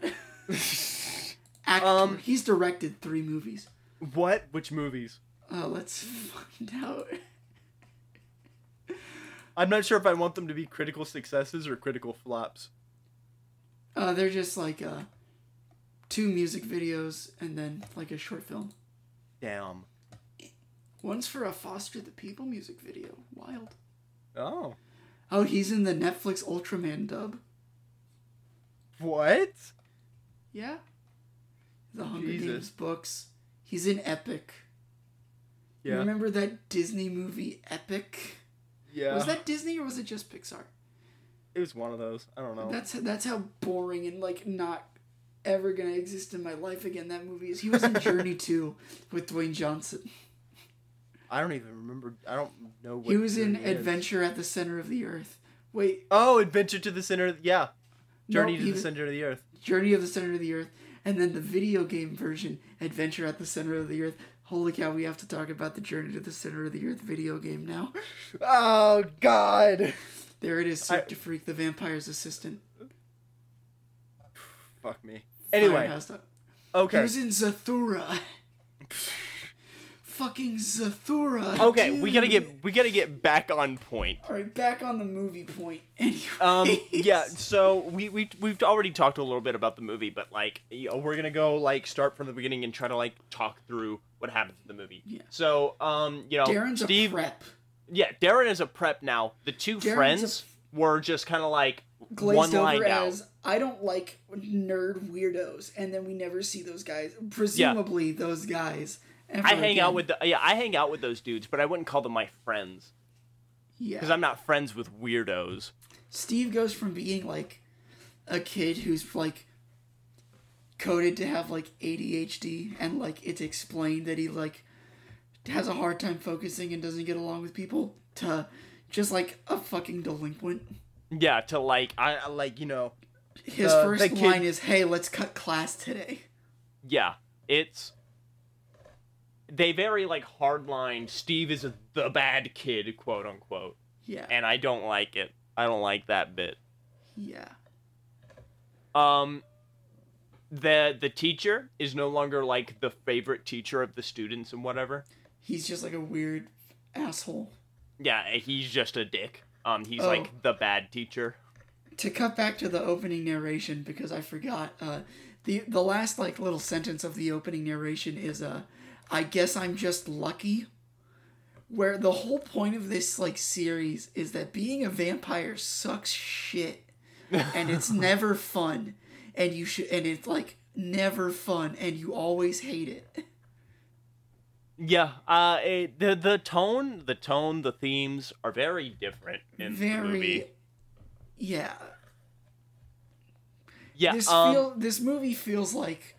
<laughs> Actor. Um, He's directed three movies. What? Which movies? Uh, let's find out. <laughs> I'm not sure if I want them to be critical successes or critical flops. Uh, they're just like uh, two music videos and then like a short film. Damn. One's for a Foster the People music video. Wild. Oh. Oh, he's in the Netflix Ultraman dub. What? Yeah. The Hunger Jesus. Games books. He's in Epic. You Yeah. Remember that Disney movie Epic? Yeah. Was that Disney or was it just Pixar? It was one of those. I don't know. That's that's how boring and like not ever gonna exist in my life again. That movie is. He was in <laughs> Journey 2 with Dwayne Johnson. I don't even remember. I don't know what He was in Journey is. Adventure at the Center of the Earth. Wait, Oh, Adventure to the Center. Yeah, Journey to the Center of the Earth. Journey of the Center of the Earth, and then the video game version, Adventure at the Center of the Earth. Holy cow, we have to talk about the Journey to the Center of the Earth video game now. Oh God. There it is, I- Cirque du Freak, the vampire's assistant. Fuck me. Anyway, Firehouse- He okay. was in Zathura. <laughs> Fucking Zathura. Okay, we gotta get we gotta get back on point. All right, back on the movie point. <laughs> Anyway. Um, yeah. So we we we've already talked a little bit about the movie, but like you know, we're gonna go like start from the beginning and try to like talk through what happens in the movie. Yeah. So um, you know, Darren's Steve. a prep. Yeah, Darren is a prep now. The two Darren's friends were just kind of like glazed one line over out. as I don't like nerd weirdos, and then we never see those guys. Presumably, those guys. I hang out with the yeah, I hang out with those dudes, but I wouldn't call them my friends yeah. because I'm not friends with weirdos. Steve goes from being like a kid who's like coded to have like ADHD, and like it's explained that he like has a hard time focusing and doesn't get along with people, to just like a fucking delinquent. Yeah, to like I like you know. His The- first the kid- line is, "Hey, let's cut class today." yeah, it's they very like hardline. Steve is the bad kid, quote unquote, Yeah, and I don't like it. I don't like that bit. yeah. Um, the the teacher is no longer like the favorite teacher of the students and whatever. He's just like a weird asshole. Yeah, he's just a dick. Um, he's Oh. like the bad teacher. to cut back to the opening narration because I forgot uh, the the last like little sentence of the opening narration is uh I guess I'm just lucky where the whole point of this like series is that being a vampire sucks shit and it's <laughs> never fun and you should and it's like never fun and you always hate it. Yeah, uh, it, the the tone, the tone, the themes are very different in the Very movie. yeah. Yeah, this um, feel this movie feels like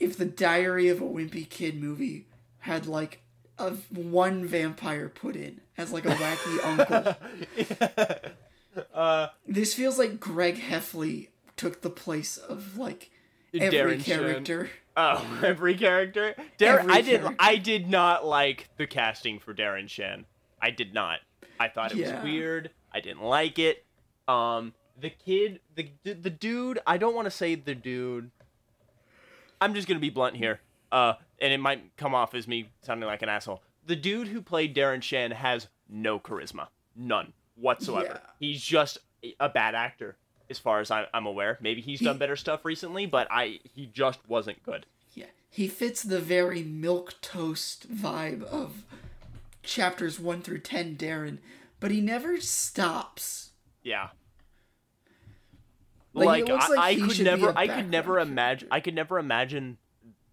if the Diary of a Wimpy Kid movie had like a one vampire put in as like a wacky <laughs> uncle. uh, This feels like Greg Heffley took the place of like every Darren character. Oh, <laughs> every character. Darren, Every I did. character. I did not like the casting for Darren Shan. I did not. I thought it Yeah. was weird. I didn't like it. Um, the kid, the the dude. I don't want to say the dude. I'm just gonna be blunt here. Uh, and it might come off as me sounding like an asshole. The dude who played Darren Shan has no charisma, none whatsoever. Yeah. He's just a bad actor, as far as I'm aware. Maybe he's done better stuff recently, but I he just wasn't good. Yeah. He fits the very milk toast vibe of chapters 1 through 10 Darren, but he never stops. Yeah. Like, Like, I, like I he could never I could never imagine. I could never imagine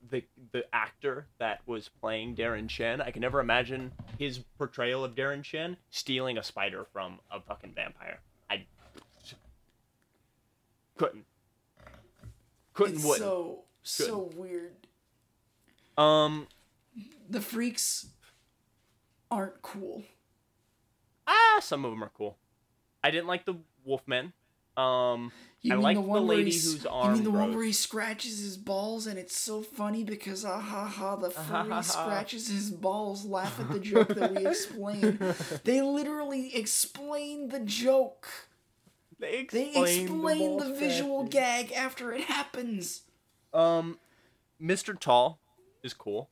the the actor that was playing Darren Shan. I could never imagine his portrayal of Darren Shan stealing a spider from a fucking vampire. I couldn't. Couldn't would. so so weird. um The freaks aren't cool. ah some of them are cool. I didn't like the Wolfmen. Um You I mean like the the one where lady whose You mean the one where he scratches his balls and it's so funny because ah ha ha the ha, furry scratches his balls, laugh at the joke that we <laughs> explain. They literally explain the joke. they They explain the, ball visual gag after it happens. Um, Mr. Tall is cool.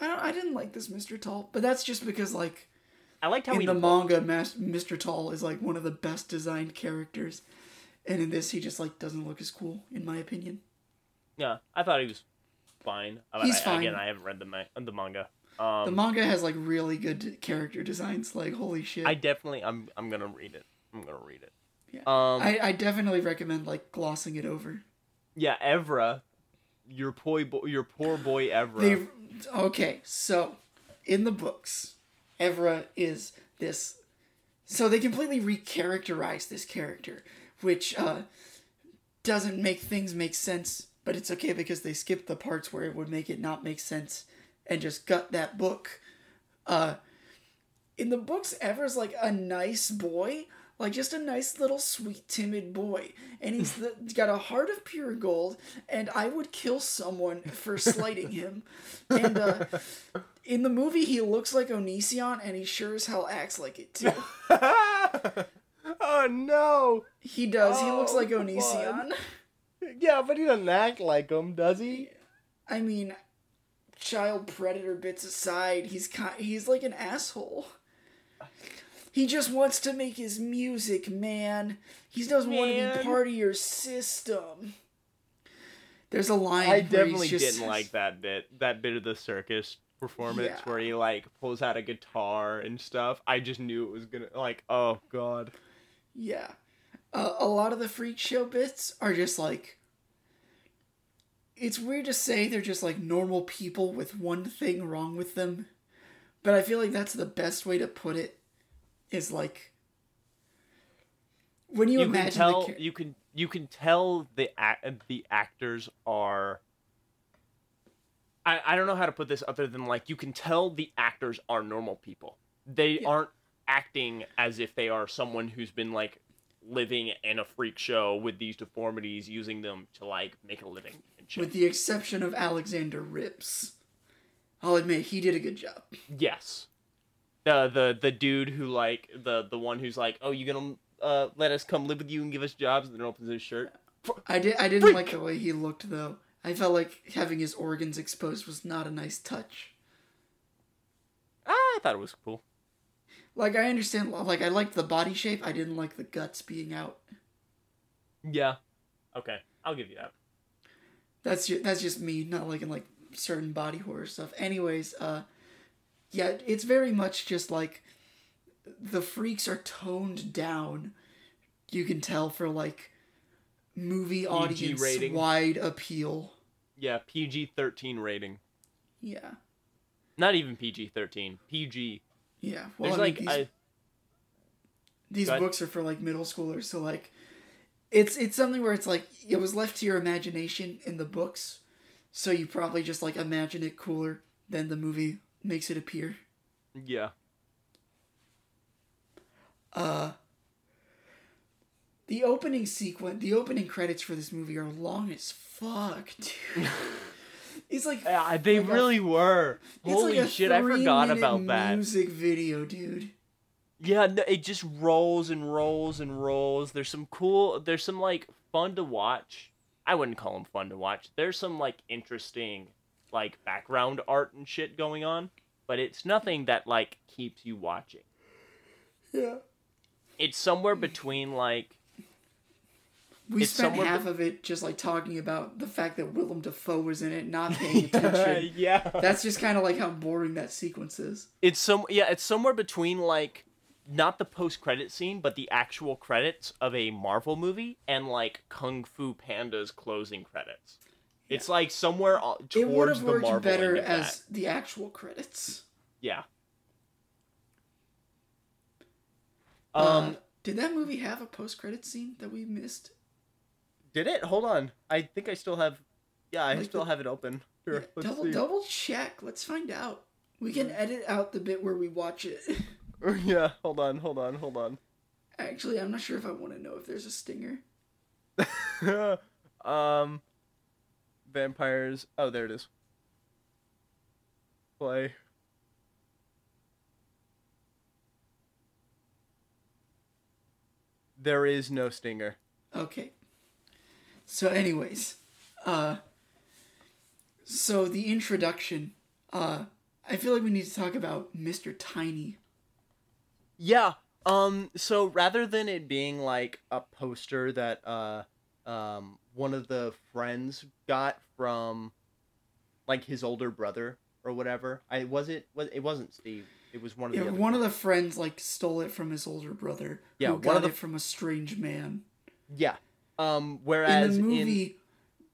I don't, I didn't like this Mr. Tall, but that's just because like I liked how in he the manga, Mas- Mr. Tall is like one of the best designed characters, and in this he just like doesn't look as cool in my opinion. Yeah, I thought he was fine. I- He's I, fine. Again, I haven't read the ma- the manga. Um, The manga has like really good character designs. Like holy shit! I definitely, I'm, I'm gonna read it. I'm gonna read it. Yeah. Um, I, I definitely recommend like glossing it over. yeah, Evra, your poor, bo- your poor boy Evra. They okay, so in the books, Evra is this. So they completely recharacterize this character, which uh, doesn't make things make sense. But it's okay because they skip the parts where it would make it not make sense, and just gut that book. Uh, in the books, Evra's like a nice boy, like just a nice little sweet timid boy, and he's the, <laughs> got a heart of pure gold. And I would kill someone for slighting him. And uh, in the movie, he looks like Onision, and he sure as hell acts like it too. <laughs> oh no! He does. he looks Oh, like Onision. Yeah, but he doesn't act like him, does he? I mean, child predator bits aside, he's kind, he's like an asshole. He just wants to make his music, man. He doesn't want to be part of your system. There's a line. I definitely just didn't like that bit. That bit of the circus performance Yeah. where he like pulls out a guitar and stuff. I just knew it was gonna like, oh god. Yeah. Uh, a lot of the freak show bits are just like. It's weird to say they're just like normal people with one thing wrong with them, but I feel like that's the best way to put it. Is like. When you, You can imagine tell the char- you can you can tell the ac- the actors are. I, I don't know how to put this other than like you can tell the actors are normal people. They Yeah. aren't acting as if they are someone who's been like living in a freak show with these deformities, using them to like make a living with the exception of Alexander Ribs. I'll admit he did a good job. Yes. The the the dude who like the the one who's like, oh, you gonna uh let us come live with you and give us jobs, and then opens his shirt. I did. I didn't Freak! like the way he looked though. I felt like having his organs exposed was not a nice touch. Ah, I thought it was cool. Like I understand. Like I liked the body shape. I didn't like the guts being out. Yeah. Okay, I'll give you that. That's just, that's just me not liking like certain body horror stuff. Anyways, uh, yeah, it's very much just like the freaks are toned down. You can tell for like movie audience rating. wide appeal. Yeah, PG thirteen rating. Yeah, Not even PG thirteen. PG. Yeah. Well, There's I mean, like these, I these books are for like middle schoolers, so like, it's it's something where it's like it was left to your imagination in the books, so you probably just like imagine it cooler than the movie makes it appear. yeah. Uh, the opening sequence, the opening credits for this movie are long as fuck, dude. <laughs> it's like Yeah, they oh like a- really were. Holy like shit, I forgot about that. music video, dude. Yeah, no, it just rolls and rolls and rolls. There's some cool. There's some like fun to watch. I wouldn't call them fun to watch. There's some like interesting, like background art and shit going on, but it's nothing that like keeps you watching. Yeah. It's somewhere between like We It's spent half of it just like talking about the fact that Willem Dafoe was in it, not <laughs> paying attention. <laughs> yeah. That's just kind of like how boring that sequence is. It's some yeah, it's somewhere between like not the post credit scene, but the actual credits of a Marvel movie and like Kung Fu Panda's closing credits. It's like somewhere uh, It would towards have the worked Marvel better as that. the actual credits. Yeah. Um, Um, did that movie have a post-credit scene that we missed? Did it? Hold on. I think I still have. Yeah, I Like still the- have it open. Here, Yeah, double see. double check. Let's find out. We can edit out the bit where we watch it. <laughs> yeah, hold on, hold on, hold on. Actually, I'm not sure if I want to know if there's a stinger. <laughs> um, vampires. Oh, there it is. Play. There is no stinger. Okay. So, anyways, uh, so the introduction. Uh, I feel like we need to talk about Mr. Tiny. Yeah. Um. So rather than it being like a poster that uh, um, one of the friends got from, like his older brother or whatever. I was it. Was it wasn't Steve. It was one of the. Yeah, one of the friends like stole it from his older brother. Yeah, who one got of the- it from a strange man. Yeah. Um. In the movie,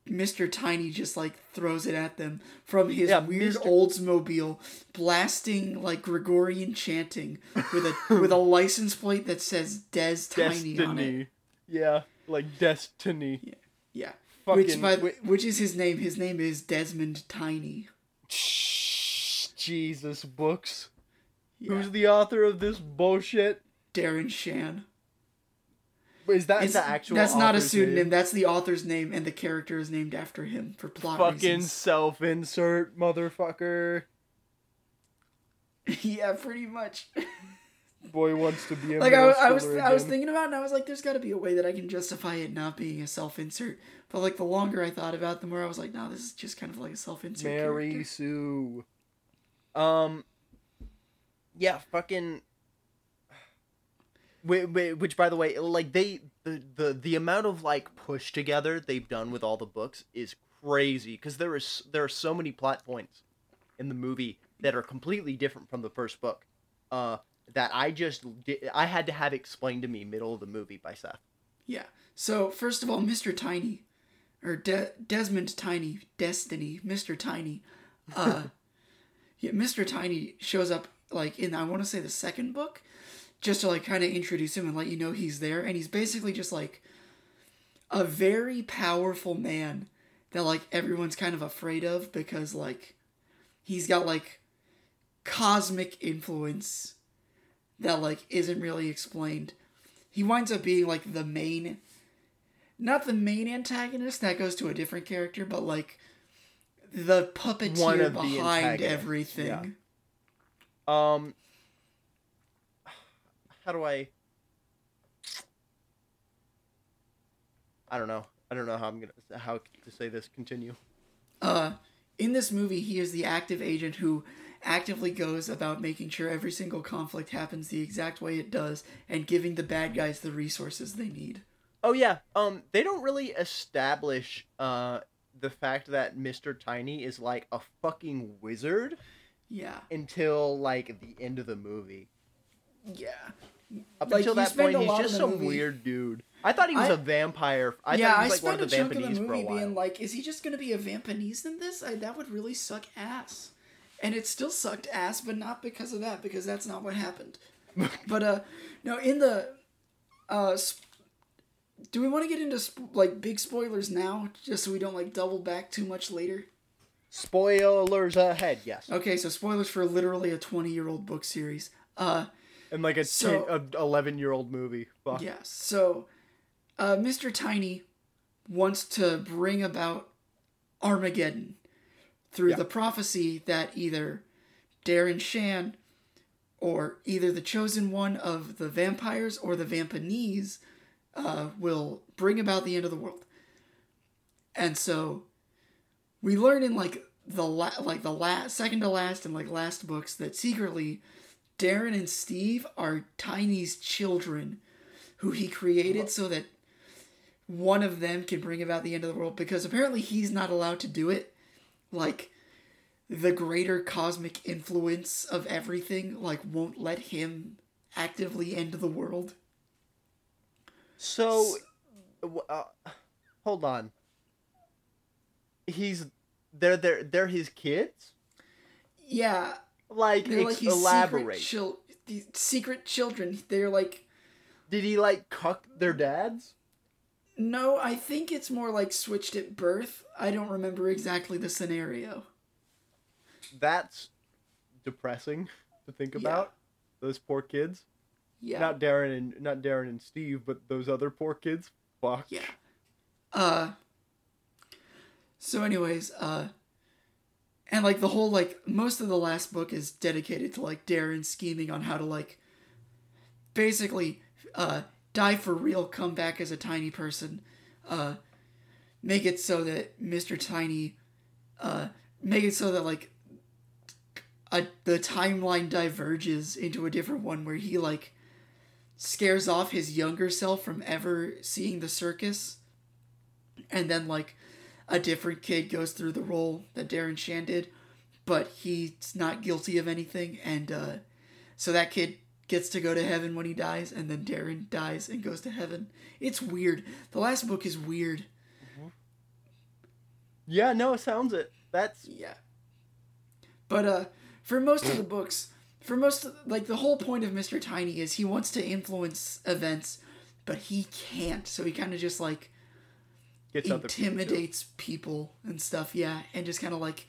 Mr. Tiny just like throws it at them from his Yeah, weird Mr. Oldsmobile, blasting like Gregorian chanting with a <laughs> with a license plate that says Des Tiny on it. Yeah, like destiny. Yeah, Fucking which by wi- which is his name. His name is Desmond Tiny. Jesus books. Yeah. Who's the author of this bullshit? Darren Shan. Is that It's- the actual? that's not a pseudonym. name? That's the author's name, and the character is named after him for plot Fucking reasons. self-insert, motherfucker. <laughs> yeah, pretty much. Boy wants to be a like I, I was, schooler I was thinking about, it and I was like, "There's got to be a way that I can justify it not being a self-insert." But like the longer I thought about, it, the more I was like, "No, this is just kind of like a self-insert." Mary character. Sue. Um. Yeah, fucking. Which, by the way, like they the, the the amount of like push together they've done with all the books is crazy because there is there are so many plot points in the movie that are completely different from the first book. Uh, that I just I had to have explained to me middle of the movie by Seth. Yeah. So first of all, Mr. Tiny, or De- Desmond Tiny, Destiny, Mr. Tiny, uh, <laughs> yeah, Mr. Tiny shows up like in I want to say the second book, just to like kind of introduce him and let you know he's there, and he's basically just like a very powerful man that like everyone's kind of afraid of because like he's got like cosmic influence that like isn't really explained he winds up being like the main not the main antagonist that goes to a different character but like the puppeteer the behind antagonists, everything yeah. Um. How do I? I don't know. I don't know how I'm gonna how to say this. Continue. uh in this movie he is the active agent who actively goes about making sure every single conflict happens the exact way it does and giving the bad guys the resources they need Oh yeah. Um. They don't really establish uh the fact that Mr. Tiny is like a fucking wizard yeah until like the end of the movie. yeah Up Like, until that point, he's just some movie- weird dude. I thought he was I- a vampire. I yeah, thought he I was like one spent of a the chunk of the a movie being like, is he just going to be a Vampanese in this? I, that would really suck ass. And it still sucked ass, but not because of that, because that's not what happened. <laughs> but uh, no, in the uh, sp- do we want to get into sp- like big spoilers now, just so we don't like double back too much later? Spoilers ahead, yes. Okay, so spoilers for literally a twenty-year-old book series. Uh, And like a So- ten, a eleven year old movie. Fuck. Yeah, so uh, Mr. Tiny wants to bring about Armageddon through Yeah. the prophecy that either Darren Shan or either the chosen one of the vampires or the Vampanese uh, will bring about the end of the world. And so we learn in like the la- like the last second to last and like last books that secretly Darren and Steve are Tiny's children who he created so that one of them can bring about the end of the world because apparently he's not allowed to do it. Like the greater cosmic influence of everything like won't let him actively end the world. So, uh, hold on. He's they're they're they're his kids. Yeah, Like, they're ex- like elaborate. secret chil- these secret children. They're like Did he like cuck their dads? no, I think it's more like switched at birth. I don't remember exactly the scenario. That's depressing to think Yeah. about. Those poor kids. Yeah. Not Darren and not Darren and Steve, but those other poor kids. Fuck. Yeah. Uh so anyways, uh and like the whole like most of the last book is dedicated to like Darren scheming on how to like basically uh die for real, come back as a tiny person, uh make it so that Mr. Tiny uh make it so that like a, the timeline diverges into a different one where he like scares off his younger self from ever seeing the circus and then like a different kid goes through the role that Darren Shan did but he's not guilty of anything and uh so that kid gets to go to heaven when he dies and then Darren dies and goes to heaven it's weird the last book is weird Yeah, no, it sounds it. That's Yeah. But uh for most of the books, for most of, like the whole point of Mr. Tiny is he wants to influence events, but he can't. So he kind of just like gets intimidates people and stuff, yeah, and just kind of like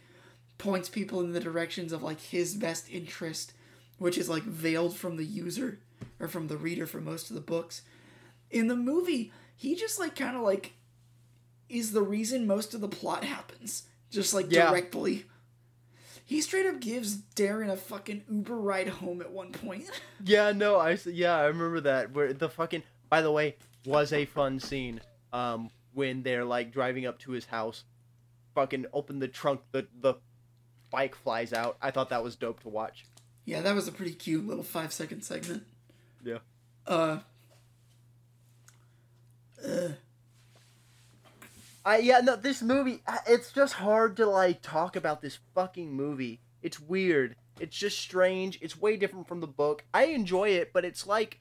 points people in the directions of like his best interest which is like veiled from the user or from the reader for most of the books. In the movie, he just like kind of like is the reason most of the plot happens, just like Yeah. directly. He straight up gives Darren a fucking Uber ride home at one point. <laughs> Yeah, no, I yeah, I remember that. Where the fucking by the way was a fun scene. Um, when they're like driving up to his house, fucking open the trunk, the the bike flies out. I thought that was dope to watch. yeah, that was a pretty cute little five second segment. Yeah. Uh, I yeah no this movie it's just hard to like talk about this fucking movie. It's weird. It's just strange. It's way different from the book. I enjoy it, but it's like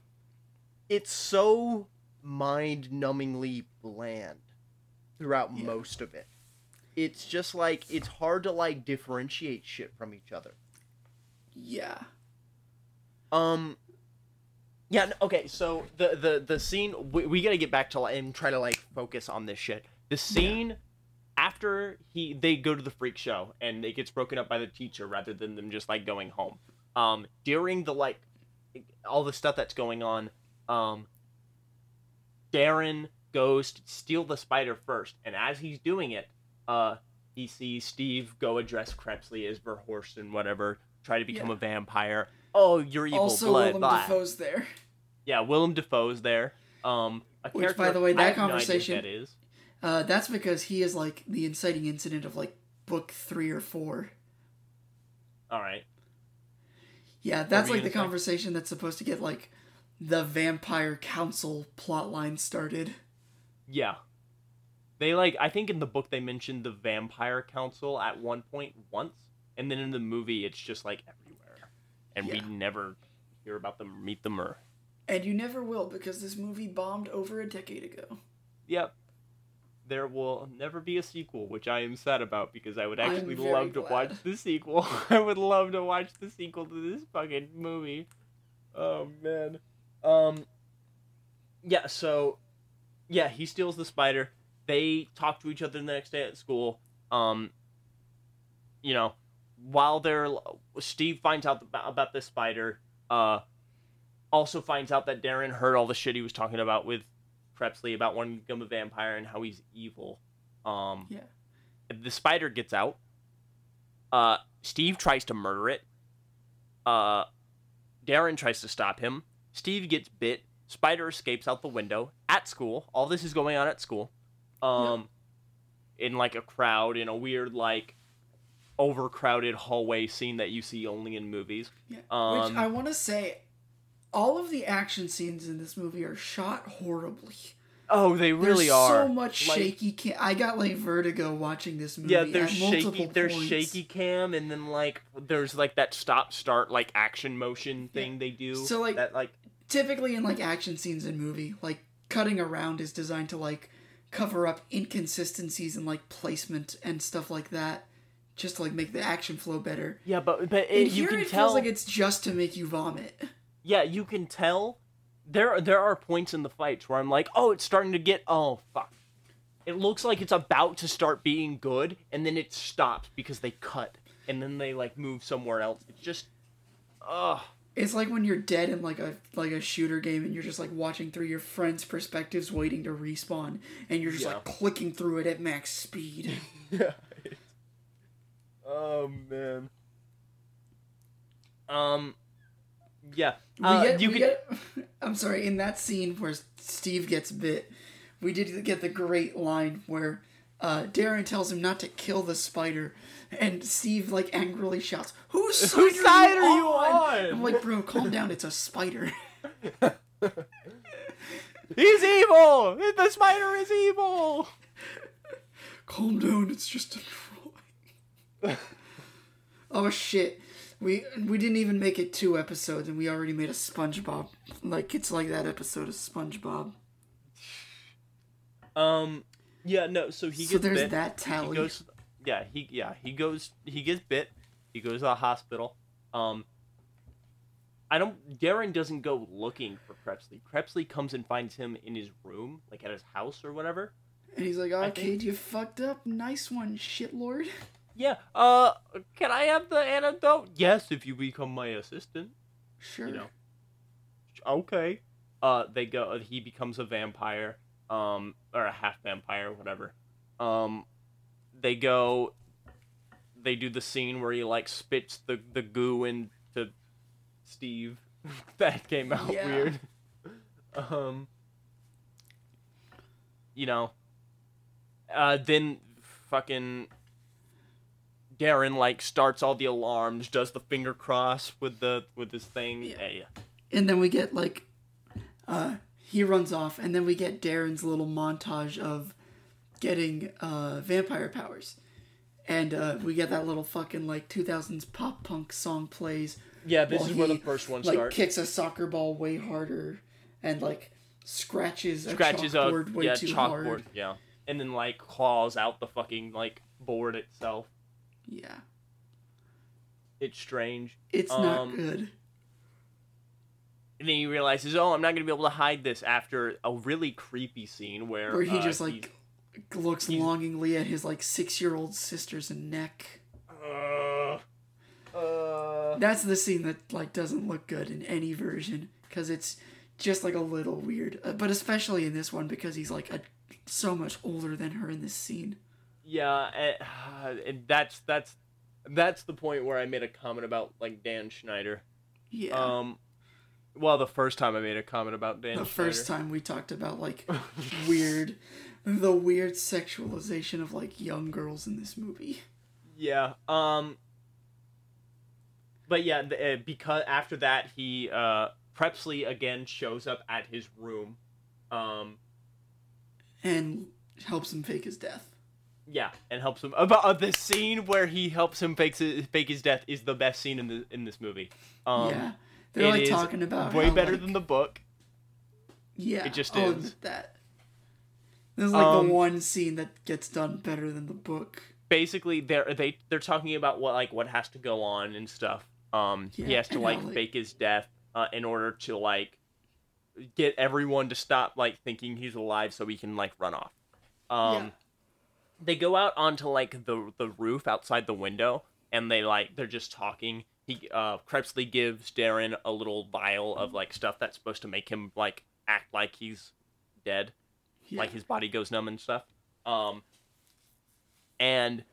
it's so mind-numbingly bland throughout Yeah. most of it. It's just like it's hard to like differentiate shit from each other. yeah. Um. Yeah. Okay. So the the the scene we, we gotta get back to like and try to like focus on this shit. The scene after he they go to the freak show and it gets broken up by the teacher rather than them just like going home. Um. During the like all the stuff that's going on, um. Darren goes to steal the spider first, and as he's doing it, uh, he sees Steve go address Crepsley as Verhorst and whatever, try to become Yeah. a vampire. Oh, you're evil also, blood. Willem blah. Dafoe's there. Yeah, Willem Dafoe's there. Um, a Which, by the way, that no conversation- that is. Uh, that's because he is like the inciting incident of like book three or four. All right. Yeah, that's like the conversation that's supposed to get like the vampire council plotline started. Yeah. They like I think in the book they mentioned the vampire council at one point once, and then in the movie it's just like everywhere, and Yeah. we never hear about them or meet them or. And you never will because this movie bombed over a decade ago. Yep. There will never be a sequel, which I am sad about because I would actually love to watch the sequel. <laughs> I would love to watch the sequel to this fucking movie. Oh man. Um Yeah, so yeah, he steals the spider. They talk to each other the next day at school. Um you know, while they're Steve finds out about, this spider, uh also finds out that Darren heard all the shit he was talking about with Crepsley about wanting to become a vampire and how he's evil. Um, Yeah. The spider gets out. Uh, Steve tries to murder it. Uh, Darren tries to stop him. Steve gets bit. Spider escapes out the window at school. All this is going on at school. Um, in like a crowd, in a weird like overcrowded hallway scene that you see only in movies. Yeah. Um, Which I want to say, all of the action scenes in this movie are shot horribly. Oh, they really There's are. so much Like- shaky. Cam- I got like vertigo watching this movie. Yeah, there's shaky. There's points. shaky cam, and then like there's like that stop start like action motion thing they do. So, like- that like Typically in like action scenes in movie, like cutting around is designed to like cover up inconsistencies in like placement and stuff like that, just to like make the action flow better. yeah, but but it, you can it tell. feels like it's just to make you vomit. yeah, you can tell. There there are points in the fights where I'm like, oh, it's starting to get. Oh fuck. It looks like it's about to start being good, and then it stops because they cut, and then they like move somewhere else. It's just, ugh. It's like when you're dead in like a like a shooter game and you're just like watching through your friends' perspectives waiting to respawn and you're just Yeah. like clicking through it at max speed. <laughs> Yeah. Oh man. Um. Yeah. Uh, get, you get <laughs> I'm sorry, in that scene where Steve gets bit, we did get the great line where uh, Darren tells him not to kill the spider, and Steve like angrily shouts, "Whose side, Whose side are, are you you on?" on? I'm like, "Bro, calm down. It's a spider." <laughs> He's evil. The spider is evil. calm down. It's just a drawing. <laughs> oh shit. We we didn't even make it two episodes, and we already made a SpongeBob. Like it's like that episode of SpongeBob. Um. Yeah. No. So he so gets there's bit. that He tally. goes. Yeah. He. Yeah. He goes. He gets bit. He goes to the hospital. Um. I don't. Darren doesn't go looking for Crepsley. Crepsley comes and finds him in his room, like at his house or whatever. And he's like, I "Arcade, you fucked up. Nice one, shitlord." Yeah. Uh, can I have the antidote? Yes, if you become my assistant. Sure. you know okay uh they go he becomes a vampire um or a half vampire whatever um they go they do the scene where he like spits the the goo into steve <laughs> that came out Yeah. weird um you know uh then fucking Darren like starts all the alarms, does the finger cross with the with his thing. Yeah. Yeah, yeah. And then we get like, uh, he runs off, and then we get Darren's little montage of getting uh, vampire powers, and uh, we get that little fucking like 2000s pop punk song plays. Yeah, this is where the first one like starts. kicks a soccer ball way harder, and like scratches a Scratches a way yeah too chalkboard, hard. yeah, and then like claws out the fucking like board itself. Yeah, It's strange. it's not Um, good. And then he realizes, oh, I'm not gonna be able to hide this after a really creepy scene where Where he uh, just like looks longingly at his like six year old sister's neck. uh, uh, That's the scene that like doesn't look good in any version because it's just like a little weird, uh, but especially in this one because he's like a, so much older than her in this scene. yeah, and, and that's that's that's the point where I made a comment about like Dan Schneider. Yeah. Um, well, the first time I made a comment about Dan. the first time we talked about like <laughs> weird, the weird sexualization of like young girls in this movie. Yeah. Um. But yeah, the, uh, because after that he uh Crepsley again shows up at his room. Um. And helps him fake his death. Yeah, and helps him. About uh, the scene where he helps him fake his, fake his death is the best scene in the in this movie. Um, yeah. They're it like talking about way how, better like- than the book. Yeah. It just oh, is. that. This is like Um, the one scene that gets done better than the book. Basically, they're they they're talking about what like what has to go on and stuff. Um, he has to like like- fake his death uh, in order to like get everyone to stop like thinking he's alive so he can like run off. Um, Yeah. they go out onto like the the roof outside the window and they like they're just talking. He uh Crepsley gives Darren a little vial of like stuff that's supposed to make him like act like he's dead Yeah. like his body goes numb and stuff. Um, and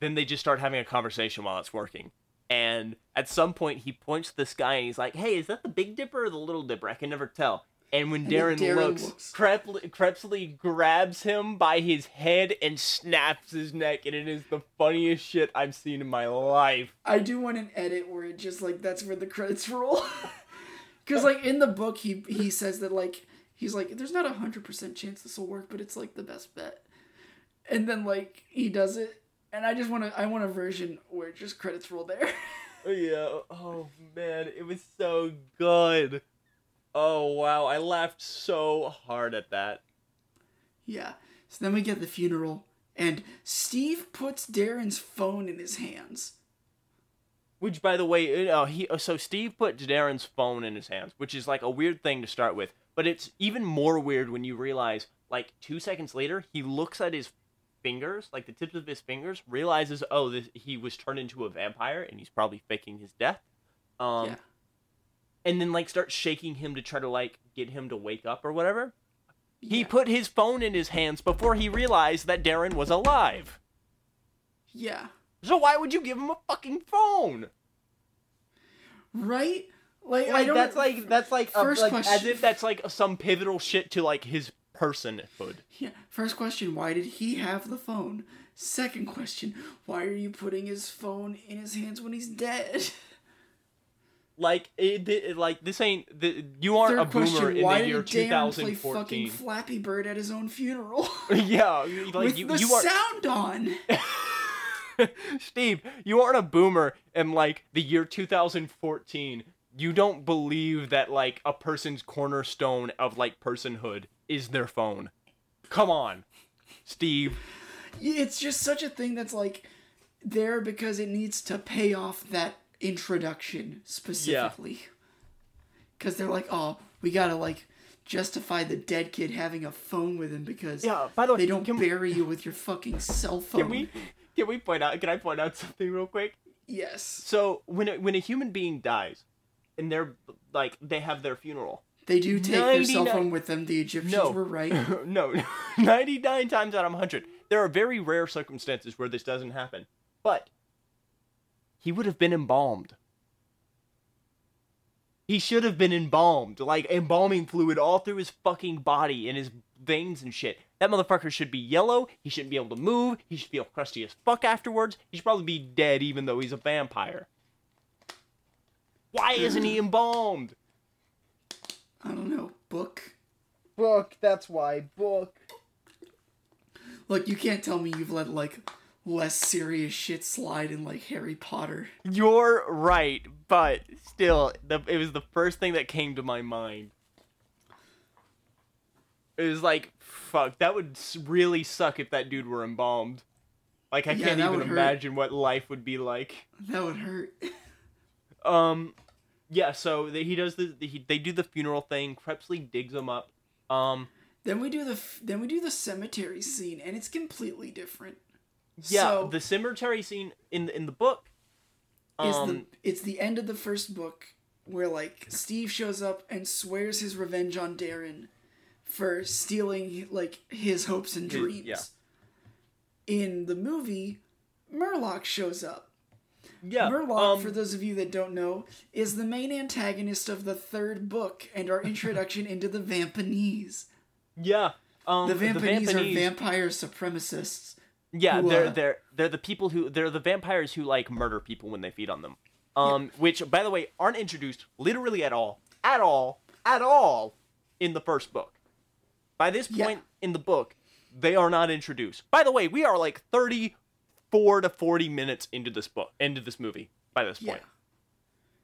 then they just start having a conversation while it's working. And at some point, he points to this guy and he's like, "Hey, is that the Big Dipper or the Little Dipper? I can never tell." And when And Darren, Darren looks, looks. Krep- Crepsley grabs him by his head and snaps his neck, and it is the funniest shit I've seen in my life. I do want an edit where it just like that's where the credits roll. <laughs> Because like in the book, he he says that like he's like there's not a hundred percent chance this will work, but it's like the best bet. And then like he does it, and I just want to I want a version where just credits roll there. Oh <laughs> yeah. Oh man, it was so good. Oh wow, I laughed so hard at that. yeah. So then we get the funeral, and Steve puts Darren's phone in his hands. Which, by the way, know, he so Steve put Darren's phone in his hands, which is like a weird thing to start with. But it's even more weird when you realize, like two seconds later, he looks at his fingers, like the tips of his fingers, realizes, oh, this, he was turned into a vampire, and he's probably faking his death. Um, yeah. And then like start shaking him to try to like get him to wake up or whatever. He put his phone in his hands before he realized that Darren was alive. Yeah. So why would you give him a fucking phone? Right. Like, I Like don't. that's like that's like, a, First question. as if that's like some pivotal shit to like his personhood. Yeah. First question, why did he have the phone? Second question, why are you putting his phone in his hands when he's dead? <laughs> Like it, it like this ain't the, you aren't Third a boomer question, in why the year did Darren play 2014. fucking Flappy Bird at his own funeral? <laughs> yeah, like With you the you are sound on. <laughs> Steve, you aren't a boomer in like the year 2014. You don't believe that like a person's cornerstone of like personhood is their phone. Come on, Steve. It's just such a thing that's like there because it needs to pay off that introduction specifically. Because they're like, oh, we gotta like justify the dead kid having a phone with him because Yeah, by the way, they don't can- bury you with your fucking cell phone. Can we can we point out? Can I point out something real quick? Yes. So when a, when a human being dies, and they're like they have their funeral. They do take their cell phone with them. The Egyptians No. were right. <laughs> no, <laughs> 99 times out of 100. There are very rare circumstances where this doesn't happen. But he would have been embalmed. He should have been embalmed. Like embalming fluid all through his fucking body and his veins and shit. That motherfucker should be yellow. He shouldn't be able to move. He should feel crusty as fuck afterwards. He should probably be dead even though he's a vampire. Why isn't he embalmed? I don't know. Book. Book, that's why. Book. Look, you can't tell me you've let like less serious shit slide in like Harry Potter. You're right, but still, the, it was the first thing that came to my mind. It was like, fuck, that would really suck if that dude were embalmed. Like, I Yeah, can't even hurt. imagine what life would be like. That would hurt. <laughs> Um, yeah, so they, he does the, he, they do the funeral thing. Crepsley digs him up. Um, then we do the then we do the cemetery scene, and it's completely different. Yeah, So- the cemetery scene in the, in the book. Is Um, the it's the end of the first book where like Steve shows up and swears his revenge on Darren for stealing like his hopes and dreams. yeah. In the movie, Murlough shows up. yeah, Murlough, um, for those of you that don't know, is the main antagonist of the third book and our introduction into the Vampanese. yeah, um, The Vampanese, are Vampanese- vampire supremacists. Yeah, who, they're uh, they're they're the people who they're the vampires who like murder people when they feed on them. Um, which by the way aren't introduced literally at all, at all, at all in the first book. By this Yeah. point in the book, they are not introduced. By the way, we are like thirty-four to forty minutes into this book, into this movie. By this Yeah. point,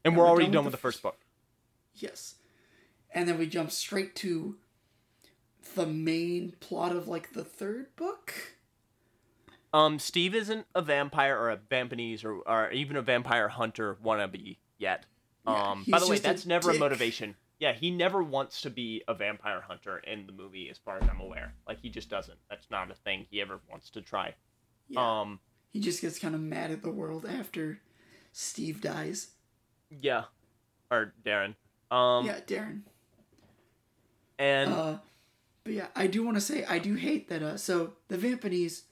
and Yeah, we're we're already done with the the first book. Yes. And then we jump straight to the main plot of like the third book. Um, Steve isn't a vampire or a vampanese or, or even a vampire hunter wannabe yet. Yeah, Um, by the way, just a that's never a motivation. Yeah, he never wants to be a vampire hunter in the movie, as far as I'm aware. Like he just doesn't. That's not a thing he ever wants to try. Yeah. Um, he just gets kind of mad at the world after Steve dies. yeah, or Darren. Um, yeah, Darren. and Uh, but yeah, I do want to say I do hate that. Uh, so the Vampanese,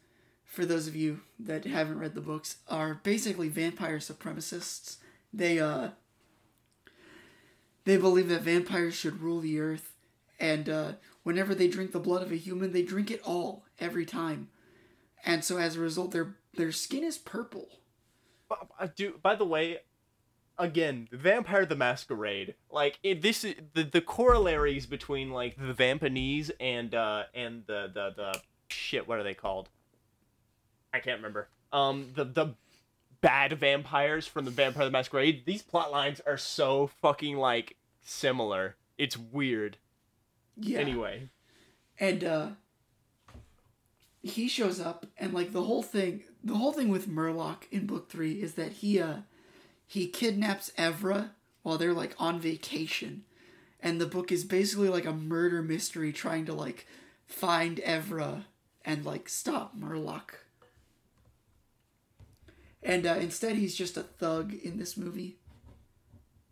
for those of you that haven't read the books, are basically vampire supremacists. They uh, they believe that vampires should rule the earth, and uh, whenever they drink the blood of a human, they drink it all every time, and so as a result, their their skin is purple. I do. By the way, again, Vampire the Masquerade. Like it, this is the the corollaries between like the Vampanese and uh and the the the shit. What are they called? I can't remember. Um, the the bad vampires from the Vampire the Masquerade. These plot lines are so fucking like similar. It's weird. Yeah. Anyway, and uh he shows up and like the whole thing the whole thing with Murlough in book 3 is that he uh he kidnaps Evra while they're like on vacation and the book is basically like a murder mystery trying to like find Evra and like stop Murlough and uh, instead he's just a thug in this movie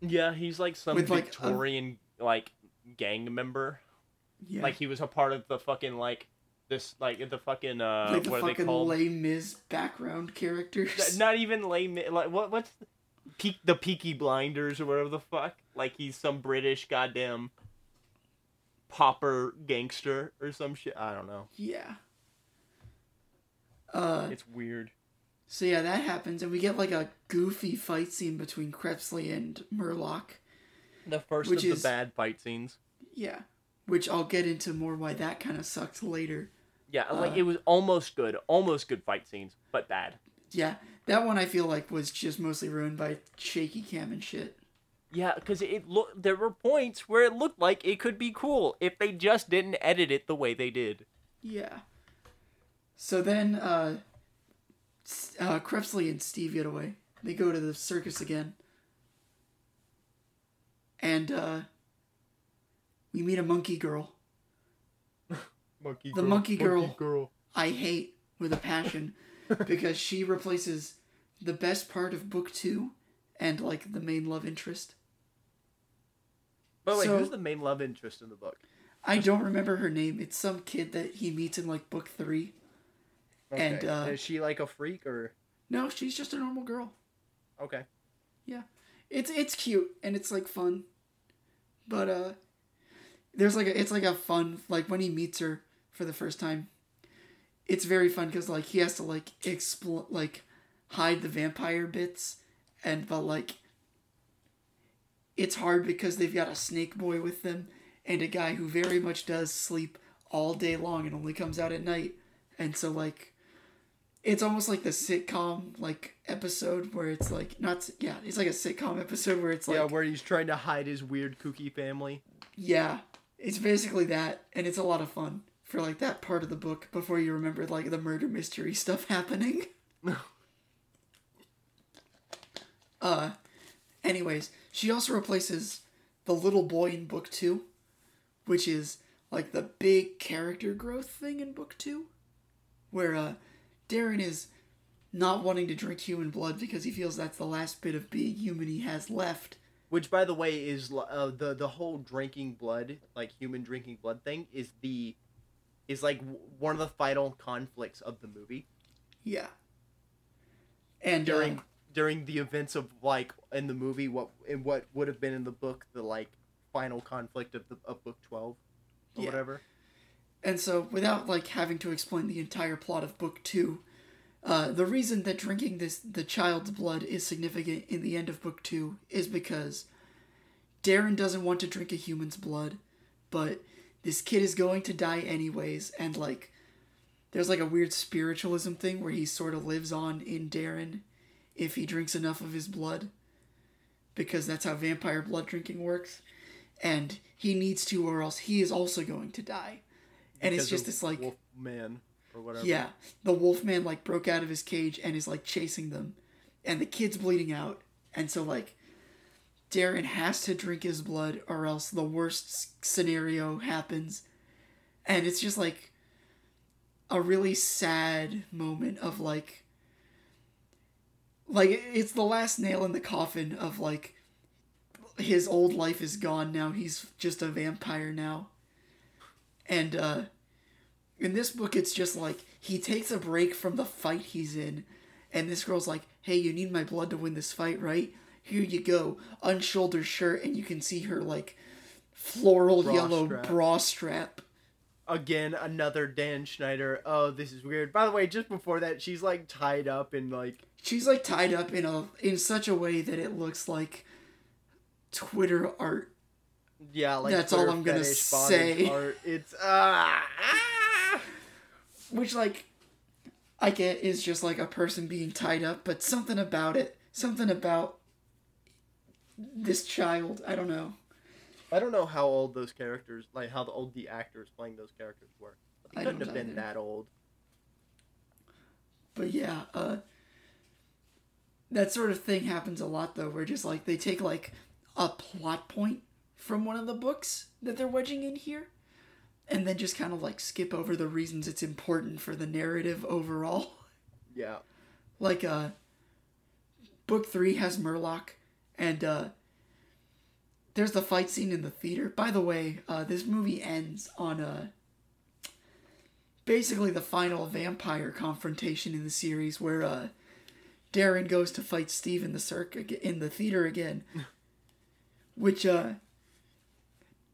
yeah, he's like some With, like, a- Victorian like gang member. yeah Like he was a part of the fucking like this like the fucking uh like the what are they fucking called? Les Mis background characters Not even lame. Like what? What's the, peak the Peaky Blinders or whatever the fuck? Like he's some British goddamn popper gangster or some shit. I don't know. yeah uh It's weird. So yeah, that happens, and we get like a goofy fight scene between Crepsley and Murlough. The first Which of is- the bad fight scenes. Yeah, which I'll get into more why that kind of sucked later. Yeah, like Uh, it was almost good, almost good fight scenes, but bad. Yeah, that one I feel like was just mostly ruined by shaky cam and shit. Yeah, because it look there were points where it looked like it could be cool if they just didn't edit it the way they did. Yeah. So then, uh, uh, Crepsley and Steve get away. They go to the circus again. And, uh, we meet a monkey girl. <laughs> Monkey The girl, monkey girl. monkey girl. I hate with a passion <laughs> because she replaces the best part of book two and like the main love interest. But wait, So- who's the main love interest in the book? I don't remember her name. It's some kid that he meets in like book three. And, uh, is she like a freak or No, she's just a normal girl. okay? Yeah, it's it's cute and it's like fun, but uh, there's like a, it's like a fun like when he meets her for the first time. It's very fun because like he has to like expl like hide the vampire bits, and but like it's hard because they've got a snake boy with them and a guy who very much does sleep all day long and only comes out at night, and so like it's almost like the sitcom like episode where it's like not yeah it's like a sitcom episode where it's like yeah, where he's trying to hide his weird kooky family. yeah it's basically that and it's a lot of fun for like that part of the book before you remember like the murder mystery stuff <laughs> happening <laughs> uh anyways she also replaces the little boy in book two which is like the big character growth thing in book two where uh darren is not wanting to drink human blood because he feels that's the last bit of being human he has left Which, by the way, is uh, the the whole drinking blood, like human drinking blood thing, is the is like w- one of the final conflicts of the movie yeah and during uh, during the events of like in the movie what in what would have been in the book the like final conflict of the of book twelve or Yeah. whatever. And so, without like having to explain the entire plot of book two, uh, the reason that drinking this the child's blood is significant in the end of book two is because Darren doesn't want to drink a human's blood, but this kid is going to die anyways, and like there's like a weird spiritualism thing where he sort of lives on in Darren if he drinks enough of his blood, because that's how vampire blood drinking works, and he needs to, or else he is also going to die. And it's just this like wolf man or whatever. yeah, the wolfman like broke out of his cage and is like chasing them, and the kid's bleeding out, and so like Darren has to drink his blood or else the worst scenario happens, and it's just like a really sad moment of like like it's the last nail in the coffin of like his old life is gone now he's just a vampire now and uh in this book it's just like he takes a break from the fight he's in and this girl's like hey you need my blood to win this fight right here you go unshouldered shirt and you can see her like floral Bra yellow strap. bra strap Again, another Dan Schneider. Oh, this is weird. By the way, just before that, she's like tied up in like she's like tied up in a in such a way that it looks like twitter art yeah, like That's all I'm gonna say. Art. It's ah, ah. which like i get is just like a person being tied up but something about it something about this child i don't know I don't know how old those characters, like how the old the actors playing those characters were. But they I couldn't have been either. that old. But yeah, uh that sort of thing happens a lot though, where just like they take like a plot point from one of the books that they're wedging in here and then just kind of like skip over the reasons it's important for the narrative overall. <laughs> Yeah. Like uh book 3 has Murlough and uh there's the fight scene in the theater. By the way, uh this movie ends on uh basically the final vampire confrontation in the series where uh Darren goes to fight Steve in the circ in the theater again, <laughs> which uh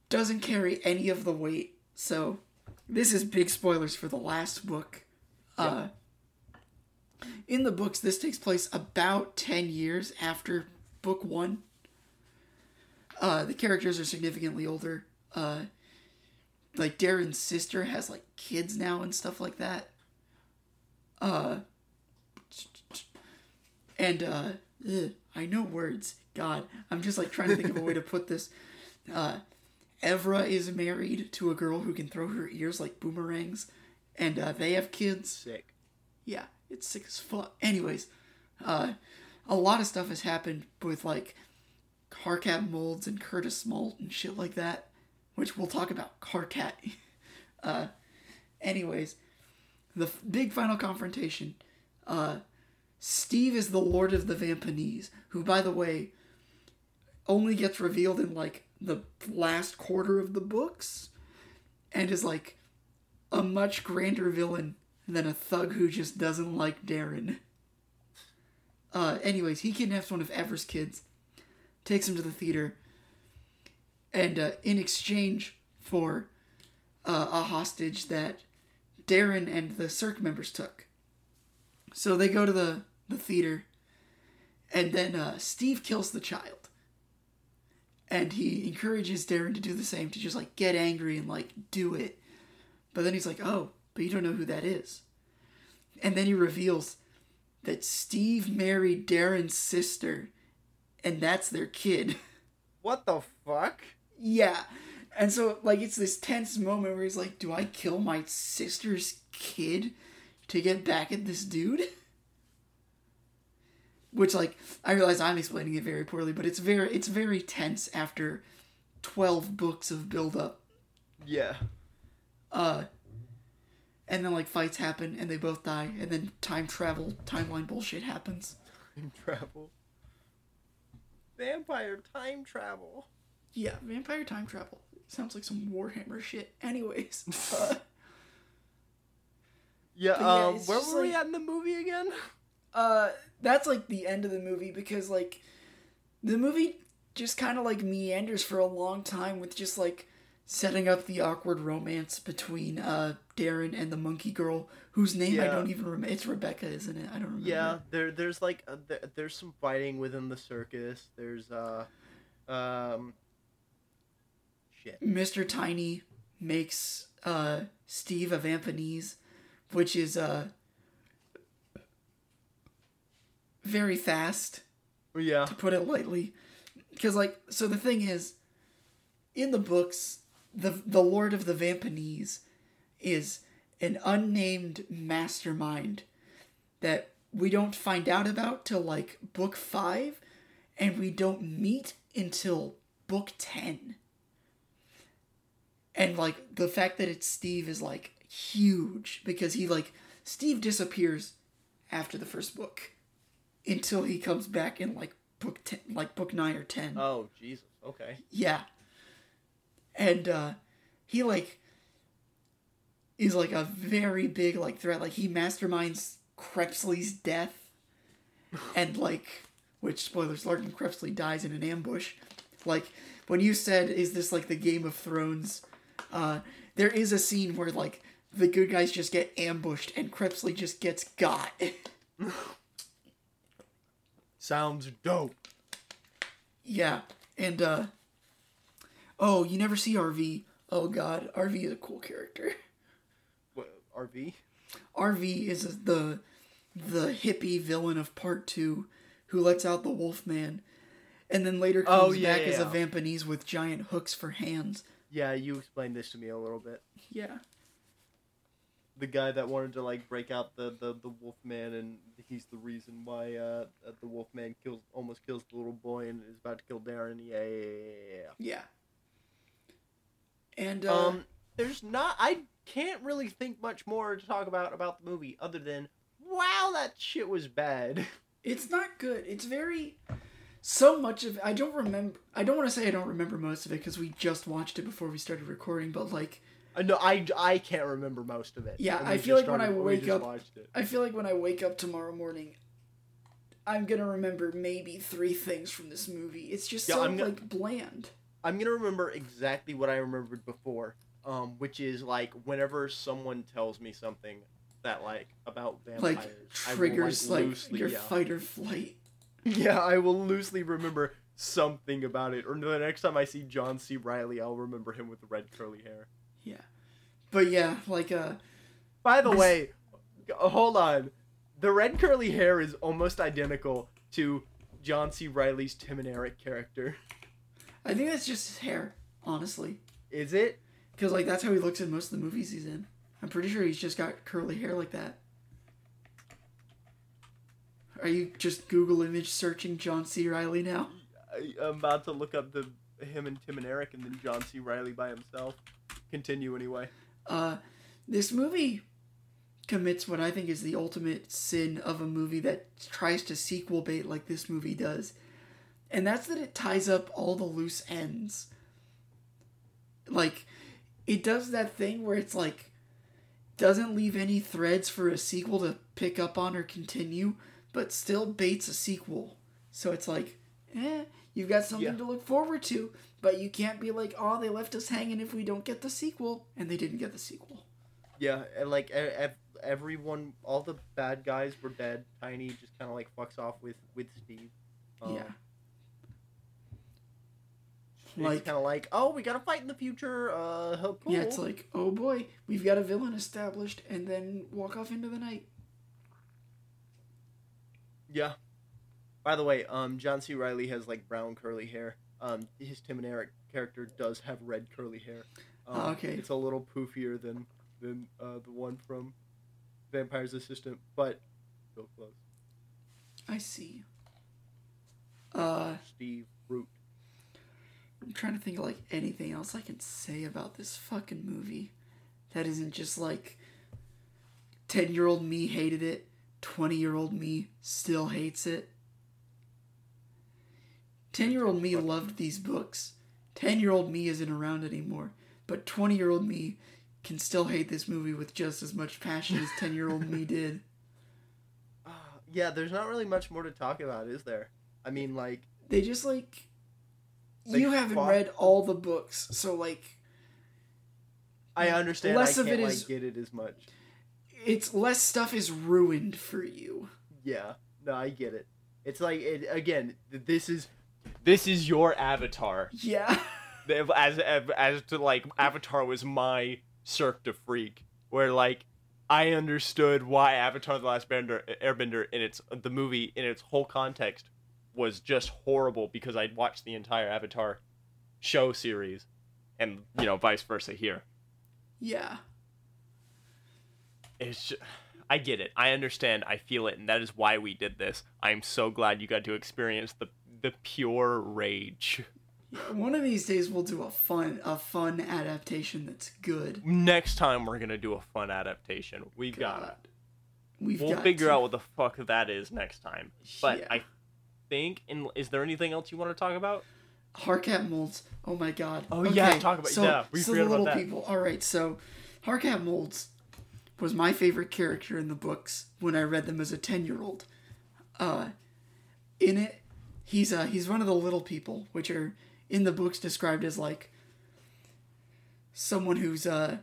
doesn't carry any of the weight. So this is big spoilers for the last book. Uh in the books this takes place about 10 years after book 1. Uh the characters are significantly older. Uh like Darren's sister has like kids now and stuff like that. Uh and uh ugh, I know words. God, I'm just like trying to think of a way to put this. Uh Evra is married to a girl who can throw her ears like boomerangs and uh, they have kids. Sick. Yeah, it's sick as fuck. Anyways, uh a lot of stuff has happened with like Harkat Mulds and Kurda Smahlt and shit like that, which we'll talk about Harkat. <laughs> uh, anyways, the f- big final confrontation. Uh, Steve is the Lord of the Vampanese, who, by the way, only gets revealed in like the last quarter of the books and is like a much grander villain than a thug who just doesn't like Darren. Uh, anyways, he kidnaps one of Evra's kids, takes him to the theater, and uh, in exchange for uh, a hostage that Darren and the Cirque members took. So they go to the, the theater, and then uh, Steve kills the child. And he encourages Darren to do the same, to just like get angry and like do it. But then he's like, oh, but you don't know who that is. And then he reveals that Steve married Darren's sister, and that's their kid. <laughs> What the fuck? Yeah. And so, like, it's this tense moment where he's like, Do I kill my sister's kid to get back at this dude? <laughs> Which, like, I realize I'm explaining it very poorly, but it's very, it's very tense after 12 books of build-up. Yeah. Uh, and then, like, fights happen, and they both die, and then time travel, timeline bullshit happens. Time travel. Vampire time travel. Yeah, vampire time travel. Sounds like some Warhammer shit. Anyways, <laughs> <laughs> uh, Yeah, um, where were we at in the movie again? uh, that's like the end of the movie because like the movie just kind of like meanders for a long time with just like setting up the awkward romance between uh Darren and the monkey girl whose name I don't even remember. It's Rebecca, isn't it? I don't remember. Yeah, there there's like uh, th- there's some fighting within the circus. There's uh um shit. Mr. Tiny makes uh Steve a Vampanese, which is uh very fast. Yeah. to put it lightly. Because like, so the thing is, in the books, the the Lord of the Vampanese is an unnamed mastermind that we don't find out about till like book five, and we don't meet until book ten. And like the fact that it's Steve is like huge because he like Steve disappears after the first book until he comes back in like book 10 like book 9 or 10 Oh Jesus. Okay. yeah. And uh he like is like a very big like threat. Like he masterminds Crepsley's death <laughs> and like which spoilers alert and Crepsley dies in an ambush. Like when you said is this like the game of thrones uh there is a scene where like the good guys just get ambushed and Crepsley just gets got <laughs> Sounds dope. Yeah, and uh oh, you never see RV. Oh god, RV is a cool character. What, RV? RV is the the hippie villain of part 2 who lets out the Wolfman and then later comes Oh, yeah, back as a yeah. Vampanese with giant hooks for hands. Yeah, you explained this to me a little bit. Yeah. The guy that wanted to like break out the the, the Wolfman, and he's the reason why uh the Wolfman kills almost kills the little boy and is about to kill Darren. Yeah, yeah, yeah, yeah. Yeah. And uh Um, there's not. I can't really think much more to talk about about the movie other than wow, that shit was bad. <laughs> It's not good. It's very so much of I don't remember. I don't want to say I don't remember most of it because we just watched it before we started recording. But like, no, I, I can't remember most of it. Yeah, I feel like when I wake up- I feel like when I wake up tomorrow morning, I'm gonna remember maybe three things from this movie. It's just Yeah, so I'm gonna- like bland. I'm gonna remember exactly what I remembered before, um, which is like whenever someone tells me something that like about vampires, Like I will, triggers like, loosely, your yeah. fight or flight. <laughs> Yeah, I will loosely remember something about it. Or the next time I see John C. Reilly, I'll remember him with the red curly hair. Yeah, but yeah, like uh, By the This- way, hold on. The red curly hair is almost identical to John C. Reilly's Tim and Eric character. I think that's just his hair, honestly, Is it? because like that's how he looks in most of the movies he's in. I'm pretty sure he's just got curly hair like that. Are you just Google image searching John C. Reilly now? I, I'm about to look up the him and Tim and Eric, and then John C. Reilly by himself. Continue anyway. Uh, this movie commits what I think is the ultimate sin of a movie that tries to sequel bait like this movie does. And that's that it ties up all the loose ends. like it does that thing where it's like doesn't leave any threads for a sequel to pick up on or continue, but still baits a sequel. So it's like, eh, you've got something Yeah. to look forward to, but you can't be like, oh, they left us hanging if we don't get the sequel, and they didn't get the sequel. Yeah, and like everyone, all the bad guys were dead. Tiny just kind of like fucks off with with Steve. Um, yeah. Like- kind of like, oh, we gotta fight in the future. Uh, cool. Yeah, it's like, oh boy, we've got a villain established, and then walk off into the night. Yeah. By the way, um, John C. Reilly has like brown curly hair. Um, his Tim and Eric character does have red curly hair. Um, Oh, okay. It's a little poofier than than uh, the one from Vampire's Assistant, but still close. I see. Uh, Steve Root. I'm trying to think of like anything else I can say about this fucking movie that isn't just like 10 year old me hated it, 20 year old me still hates it. 10 year old me loved these books. 10 year old me isn't around anymore, but 20 year old me can still hate this movie with just as much passion as 10 year old me <laughs> did. Uh, yeah, there's not really much more to talk about, is there? I mean, like, They just like. They you haven't fought- read all the books, so like. I understand. Less I of it like is- get it as much. it's less stuff is ruined for you. Yeah, no, I get it. It's like it again. This is this is your avatar. Yeah. as as, to like Avatar was my Cirque du Freak, where like I understood why Avatar: The Last Bender, Airbender in its the movie in its whole context was just horrible because I'd watched the entire Avatar show series, and you know vice versa here. Yeah. It's just, I get it. I understand. I feel it, and that is why we did this. I'm so glad you got to experience the the pure rage. Yeah, One of these days we'll do a fun a fun adaptation that's good. Next time we're gonna do a fun adaptation. We've got it. We've We'll figure to- out what the fuck that is next time. But Yeah. I think, in, is there anything else you want to talk about? Harkat Mulds. Oh my god. Oh, yeah, talk about- so, yeah, we so the little people. All right, so Harkat Mulds was my favorite character in the books when I read them as a ten year old. Uh, in it, he's uh he's one of the little people, which are in the books described as like someone who's uh.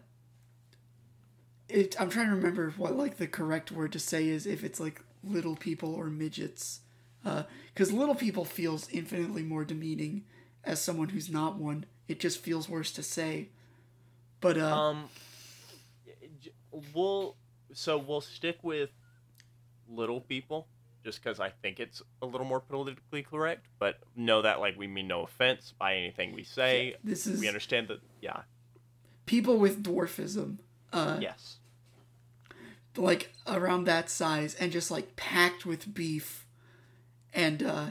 It, I'm trying to remember what like the correct word to say is if it's like little people or midgets because little people feels infinitely more demeaning as someone who's not one. It just feels worse to say. But uh, Um, we'll so we'll stick with little people just because I think it's a little more politically correct. But know that like we mean no offense by anything we say. this is We understand that. Yeah. people with dwarfism, uh, Yes. like around that size, and just like packed with beef. And uh,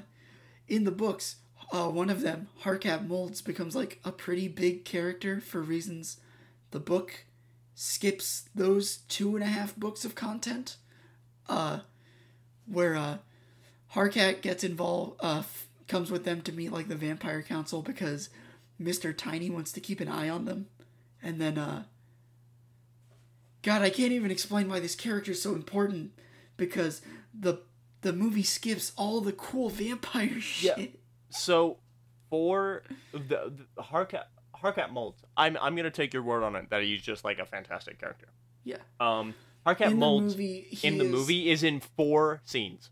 in the books, uh, one of them, Harkat Mulds, becomes like a pretty big character for reasons the book skips those two and a half books of content. Uh, where uh, Harkat gets involved, uh, f- comes with them to meet like the Vampire Council because Mister Tiny wants to keep an eye on them, and then uh, God, I can't even explain why this character is so important because the the movie skips all the cool vampire <laughs> shit. Yeah. So for the, the Harkat Harkat Mulds, I'm I'm gonna take your word on it that he's just like a fantastic character. Yeah. Um, Harkat In the movie, he in the is- movie is in four scenes.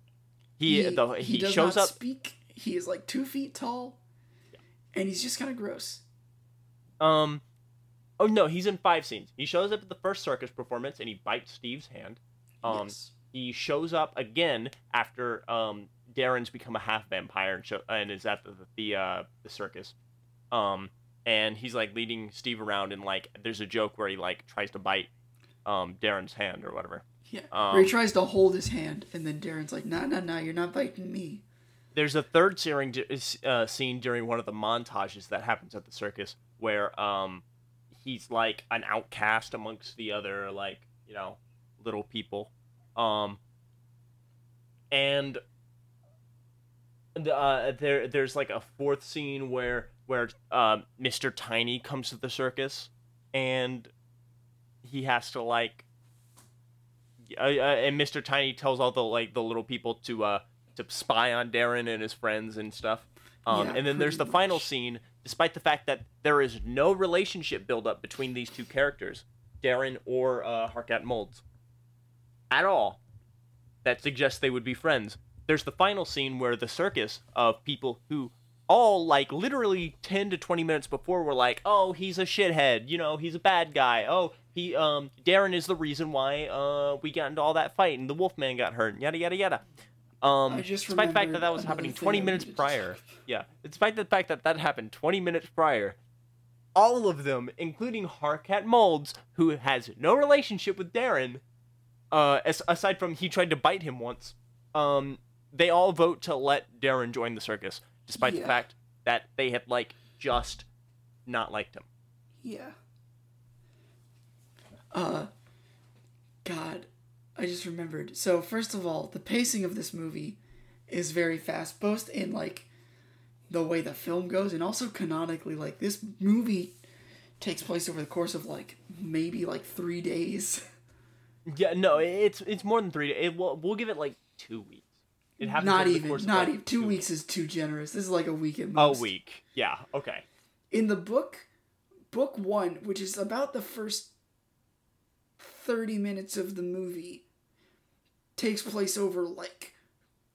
He he, the, he he, does shows not up. speak. He is like two feet tall, and he's just kind of gross. Um, oh no, he's in five scenes. He shows up at the first circus performance and he bites Steve's hand. Um, yes. he shows up again after um Darren's become a half vampire and, show, and is at the the uh, the circus. Um, and he's like leading Steve around and like there's a joke where he like tries to bite um Darren's hand or whatever. Yeah. um, Where he tries to hold his hand, and then Darren's like, "No, no, no, you're not biting me." There's a third searing, uh, scene during one of the montages that happens at the circus where um he's like an outcast amongst the other like you know little people, um and the, uh, there there's like a fourth scene where where um, Mr. Tiny comes to the circus, and he has to like, uh, uh, and Mr. Tiny tells all the like the little people to uh to spy on Darren and his friends and stuff. Um, Yeah, and then there's the pretty final scene, despite the fact that there is no relationship build up between these two characters, Darren or uh, Harkat Mulds, at all. That suggests they would be friends. There's the final scene where the circus of people who all like literally 10 to 20 minutes before were like, "Oh, he's a shithead. You know, he's a bad guy. Oh, he um Darren is the reason why uh we got into all that fight and the Wolfman got hurt. Yada yada yada." Um, just despite the fact that that was happening 20 minutes to prior. Yeah, despite the fact that that happened 20 minutes prior, all of them, including Harkat Mulds, who has no relationship with Darren, uh, as, aside from he tried to bite him once, um, they all vote to let Darren join the circus, despite the fact that they had like just not liked him. Yeah. Uh, God, I just remembered. So first of all, the pacing of this movie is very fast, both in like the way the film goes, and also canonically. Like this movie takes place over the course of like maybe like three days. <laughs> Yeah, no, it's it's more than three. It will we'll give it like two weeks. It happens not even, not like, even. Two weeks is too generous. This is like a week at most. A week. Yeah. Okay. in the book book one which is about the first 30 minutes of the movie takes place over like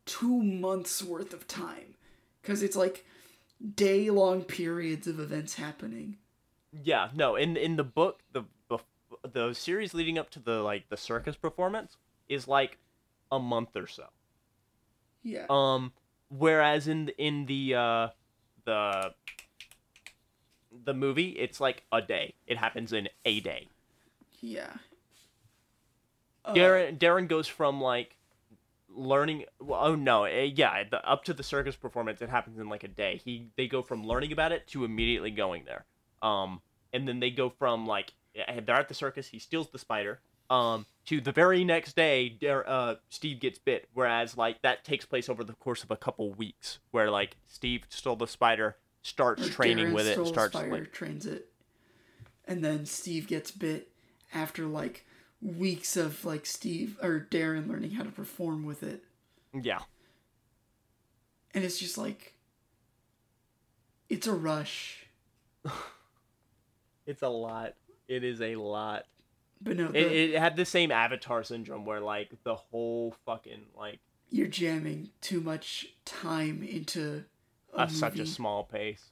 two months worth of time because it's like day long periods of events happening Yeah, no. In in the book, the the the series leading up to the like the circus performance is like a month or so. yeah Um, whereas in in the uh the the movie, it's like a day. It happens in a day. yeah Uh, Darren Darren goes from like learning. Well, oh no, eh, yeah, the, up to the circus performance, it happens in like a day. He they go from learning about it to immediately going there. Um, and then they go from like eh, they're at the circus. He steals the spider. Um, to the very next day, uh, Steve gets bit. Whereas like that takes place over the course of a couple weeks, where like Steve stole the spider, starts Or training Darren with it, starts fire like trains it and then steve gets bit after like weeks of like steve or darren learning how to perform with it yeah. and it's just like it's a rush <laughs> It's a lot. It is a lot. but no It, the, it had the same Avatar syndrome where like the whole fucking like you're jamming too much time into a, a, such a small pace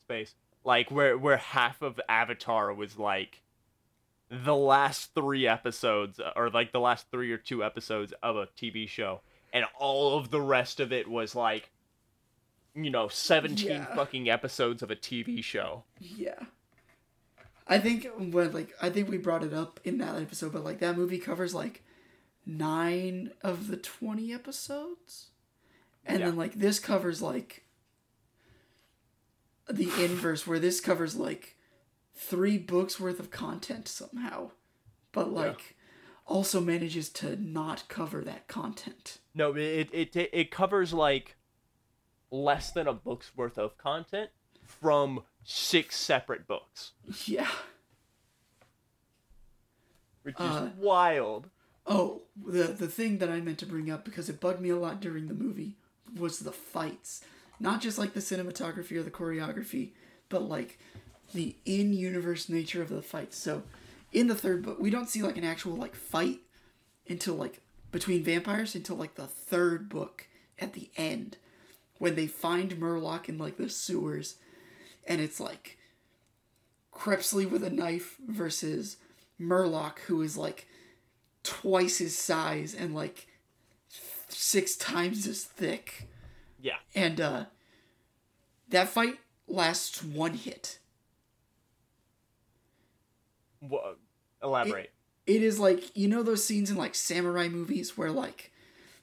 space like where where half of Avatar was like the last three episodes uh, or like the last three or two episodes of a TV show and all of the rest of it was like you know 17 Yeah. fucking episodes of a TV show. Yeah. I think when like i think we brought it up in that episode but like that movie covers like nine of the 20 episodes. And then like this covers like the inverse where this covers like three books worth of content somehow but like also manages to not cover that content No, it it it, covers like less than a book's worth of content from six separate books, yeah which Uh, is wild. Oh, the the thing that I meant to bring up because it bugged me a lot during the movie was the fights. Not just like the cinematography or the choreography, but like the in-universe nature of the fights. So, in the third book, we don't see like an actual like fight until like between vampires until like the third book at the end when they find Murlough in like the sewers and it's like Crepsley with a knife versus Murlough who is like twice his size and like six times as thick. Yeah, And uh that fight lasts one hit. Elaborate. It is like you know those scenes in like samurai movies where like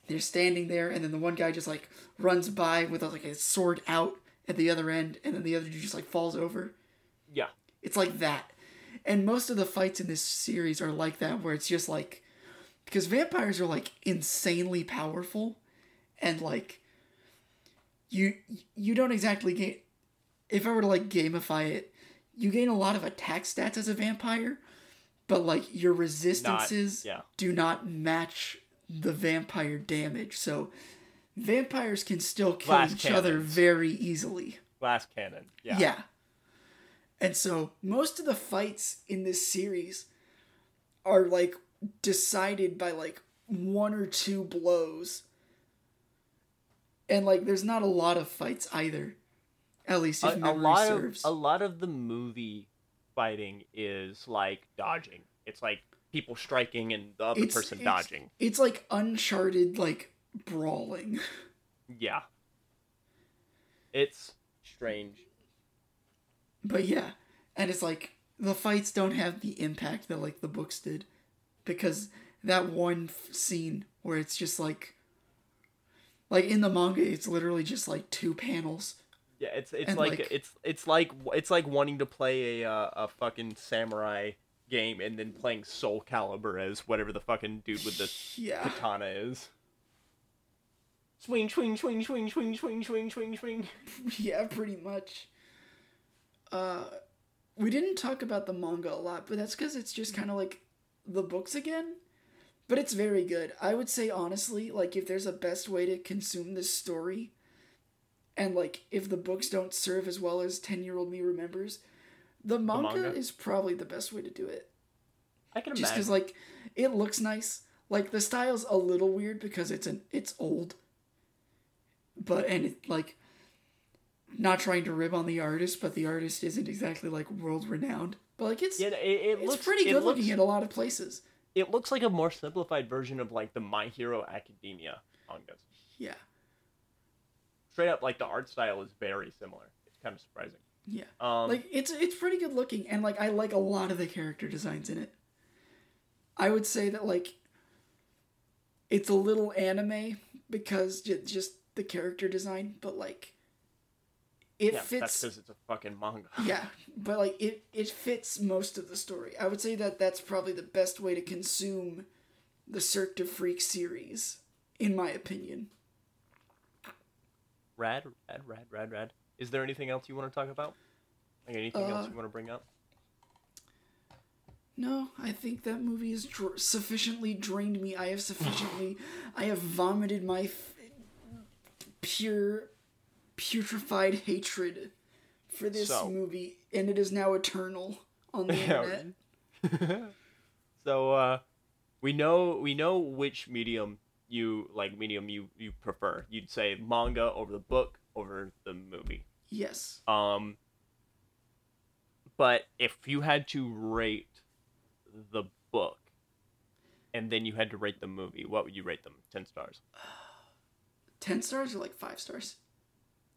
they're standing there and then the one guy just like runs by with like a sword out at the other end and then the other dude just like falls over. yeah, It's like that. And most of the fights in this series are like that, where it's just like because vampires are like insanely powerful and like you you don't exactly get if I were to like gamify it, you gain a lot of attack stats as a vampire, but like your resistances yeah. do not match the vampire damage. So vampires can still kill Glass each other very easily. Glass cannon. Yeah. Yeah. And so most of the fights in this series are like decided by like one or two blows. And like there's not a lot of fights either. At least if A, a lot serves. of a lot of the movie fighting is like dodging. It's like people striking and the other It's- person it's- dodging. It's like uncharted like brawling. <laughs> Yeah. It's strange. But yeah, and it's like the fights don't have the impact that like the books did, because that one f- scene where it's just like, like in the manga, it's literally just like two panels. Yeah, it's it's And, like, like- it's it's like it's like wanting to play a uh, a fucking samurai game and then playing Soul Calibur as whatever the fucking dude with the Yeah, katana is. Swing, swing, swing, swing, swing, swing, swing, swing, swing. <laughs> yeah, pretty much. Uh, we didn't talk about the manga a lot, but that's because it's just kind of like the books again. But it's very good. I would say honestly, like if there's a best way to consume this story, and like if the books don't serve as well as ten year old me remembers, the manga, manga? is probably the best way to do it. I can Just because like it looks nice. Like the style's a little weird because it's an it's old. But and it like not trying to rib on the artist, but the artist isn't exactly like world renowned. But like it's yeah, it, it it's looks pretty good looks, looking at a lot of places. It looks like a more simplified version of like the My Hero Academia mangas. Yeah. Straight up, like the art style is very similar. It's kind of surprising. Yeah. Um, like it's it's pretty good looking and like I like a lot of the character designs in it. I would say that like it's a little anime because j- just the character design, but like it yeah, that's fits because it's a fucking manga. <laughs> yeah, but like it it fits most of the story. I would say that that's probably the best way to consume the Cirque du Freak series in my opinion. Rad, rad, rad, rad, rad. Is there anything else you want to talk about? Like anything else Uh, you want to bring up? No, I think that movie has dr- sufficiently drained me. I have sufficiently, I have vomited my f- pure, putrefied hatred for this So- movie, and it is now eternal on the <laughs> internet. <laughs> so uh, we know we know which medium you like medium you you prefer. You'd say manga over the book over the movie. Yes. Um, but if you had to rate the book, and then you had to rate the movie, what would you rate them? Ten stars. <sighs> 10 stars or like 5 stars?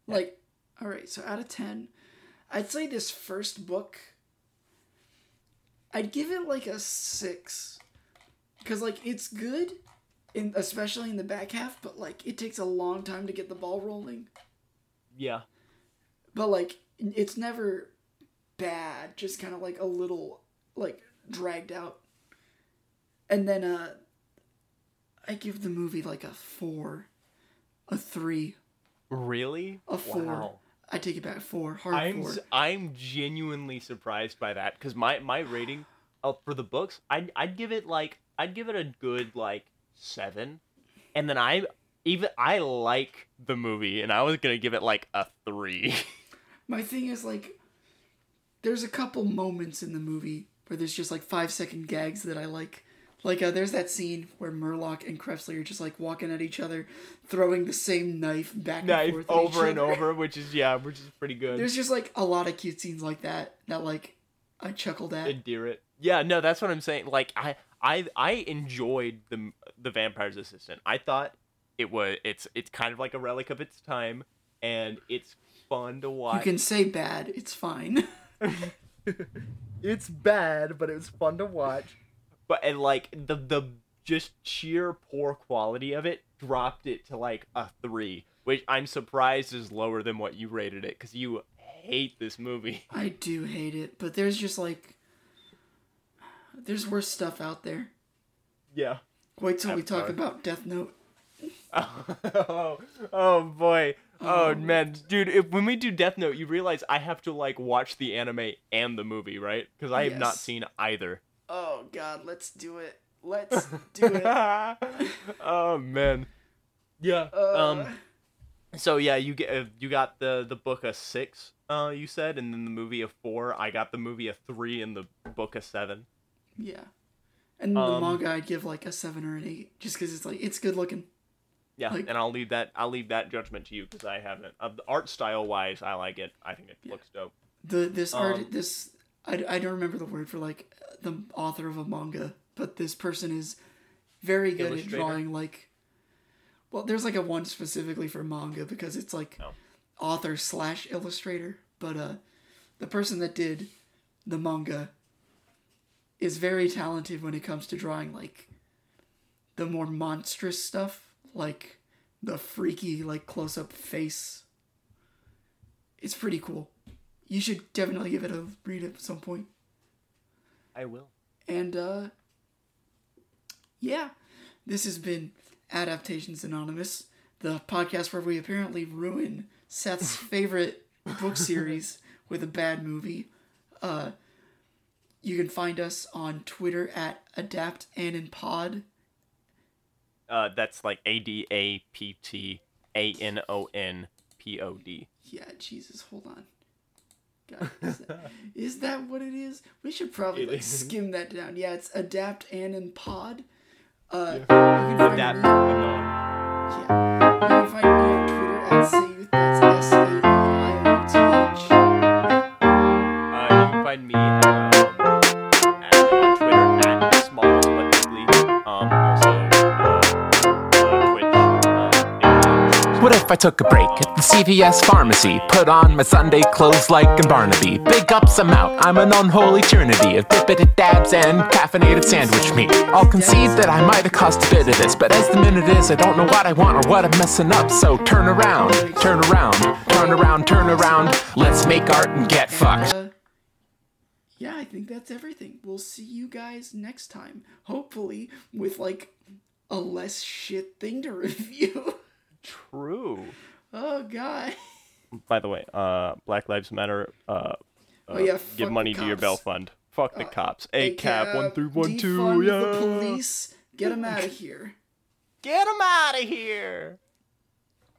Like, alright, so out of 10, I'd say this first book, I'd give it like a 6. Because, like, it's good, in, especially in the back half, but, like, it takes a long time to get the ball rolling. Yeah. But, like, it's never bad, just kind of like a little, like, dragged out. And then, uh, I give the movie like a 4, a 3. Really? A four. Wow. I take it back. Four. Hard I'm four. s- I'm genuinely surprised by that because my my rating uh, for the books I'd I'd give it like I'd give it a good like seven, and then I even I like the movie and I was gonna give it like a three. <laughs> My thing is like, there's a couple moments in the movie where there's just like five second gags that I like. Like uh, there's that scene where Murlough and Crepsley are just like walking at each other, throwing the same knife back and Knife forth over and over, which is yeah, which is pretty good. There's just like a lot of cute scenes like that that like I chuckled at. endear it. Yeah, no, that's what I'm saying. Like I I I enjoyed the the vampire's assistant. I thought it was it's it's kind of like a relic of its time, and it's fun to watch. You can say bad, it's fine. <laughs> it's bad, but it was fun to watch. But and like the the just sheer poor quality of it dropped it to like a three, which I'm surprised is lower than what you rated it because you hate this movie. I do hate it, but there's just like there's worse stuff out there. Yeah. Wait till we talk about Death Note. <laughs> oh, oh boy. Oh Um, man, dude! If, when we do Death Note, you realize I have to like watch the anime and the movie, right? Because I have not seen either. Oh God, let's do it. Let's <laughs> do it. <laughs> oh man. Yeah. Uh, um. So yeah, you get uh, you got the the book of six. Uh, you said, and then the movie of four. I got the movie of three and the book of seven. Yeah. And the Um, manga, I'd give like a seven or an eight, just because it's like it's good looking. Yeah, Like- and I'll leave that I'll leave that judgment to you because I haven't. Of the art style wise, I like it. I think it looks dope. The this Um, art this I, I don't remember the word for like the author of a manga, but this person is very good at drawing like. Well, there's like a one specifically for manga because it's like Oh. author slash illustrator, but uh, the person that did the manga is very talented when it comes to drawing like the more monstrous stuff, like the freaky like close up face. It's pretty cool. You should definitely give it a read at some point. I will. And uh yeah, this has been Adaptations Anonymous, the podcast where we apparently ruin Seth's <laughs> favorite book series with a bad movie. Uh you can find us on Twitter at Adapt and in Pod. Uh, that's like A D A P T A N O N P O D. Yeah, Jesus, hold on. God, is that, <laughs> is that what it is? We should probably like skim that down. Yeah, it's adapt and in pod. Uh, you can find Adapt. me- Yeah. You can find me on Twitter at I took a break at the CVS pharmacy? Put on my Sunday clothes like in Barnaby. Big ups, I'm out. I'm an unholy trinity of dippity dabs and caffeinated sandwich meat. I'll concede that I might have caused a bit of this, but as the minute is, I don't know what I want or what I'm messing up. So turn around, turn around, turn around, turn around. Let's make art and get fucked. Uh, yeah, I think that's everything. We'll see you guys next time. Hopefully, with like a less shit thing to <laughs> review. True. oh, God. By the way, uh, Black Lives Matter. Uh, Oh, uh, yeah, give money to your cops. bell fund. Fuck the Uh, cops. A cap one three one two. Yeah. the police. Get them out of here. Get them out of here.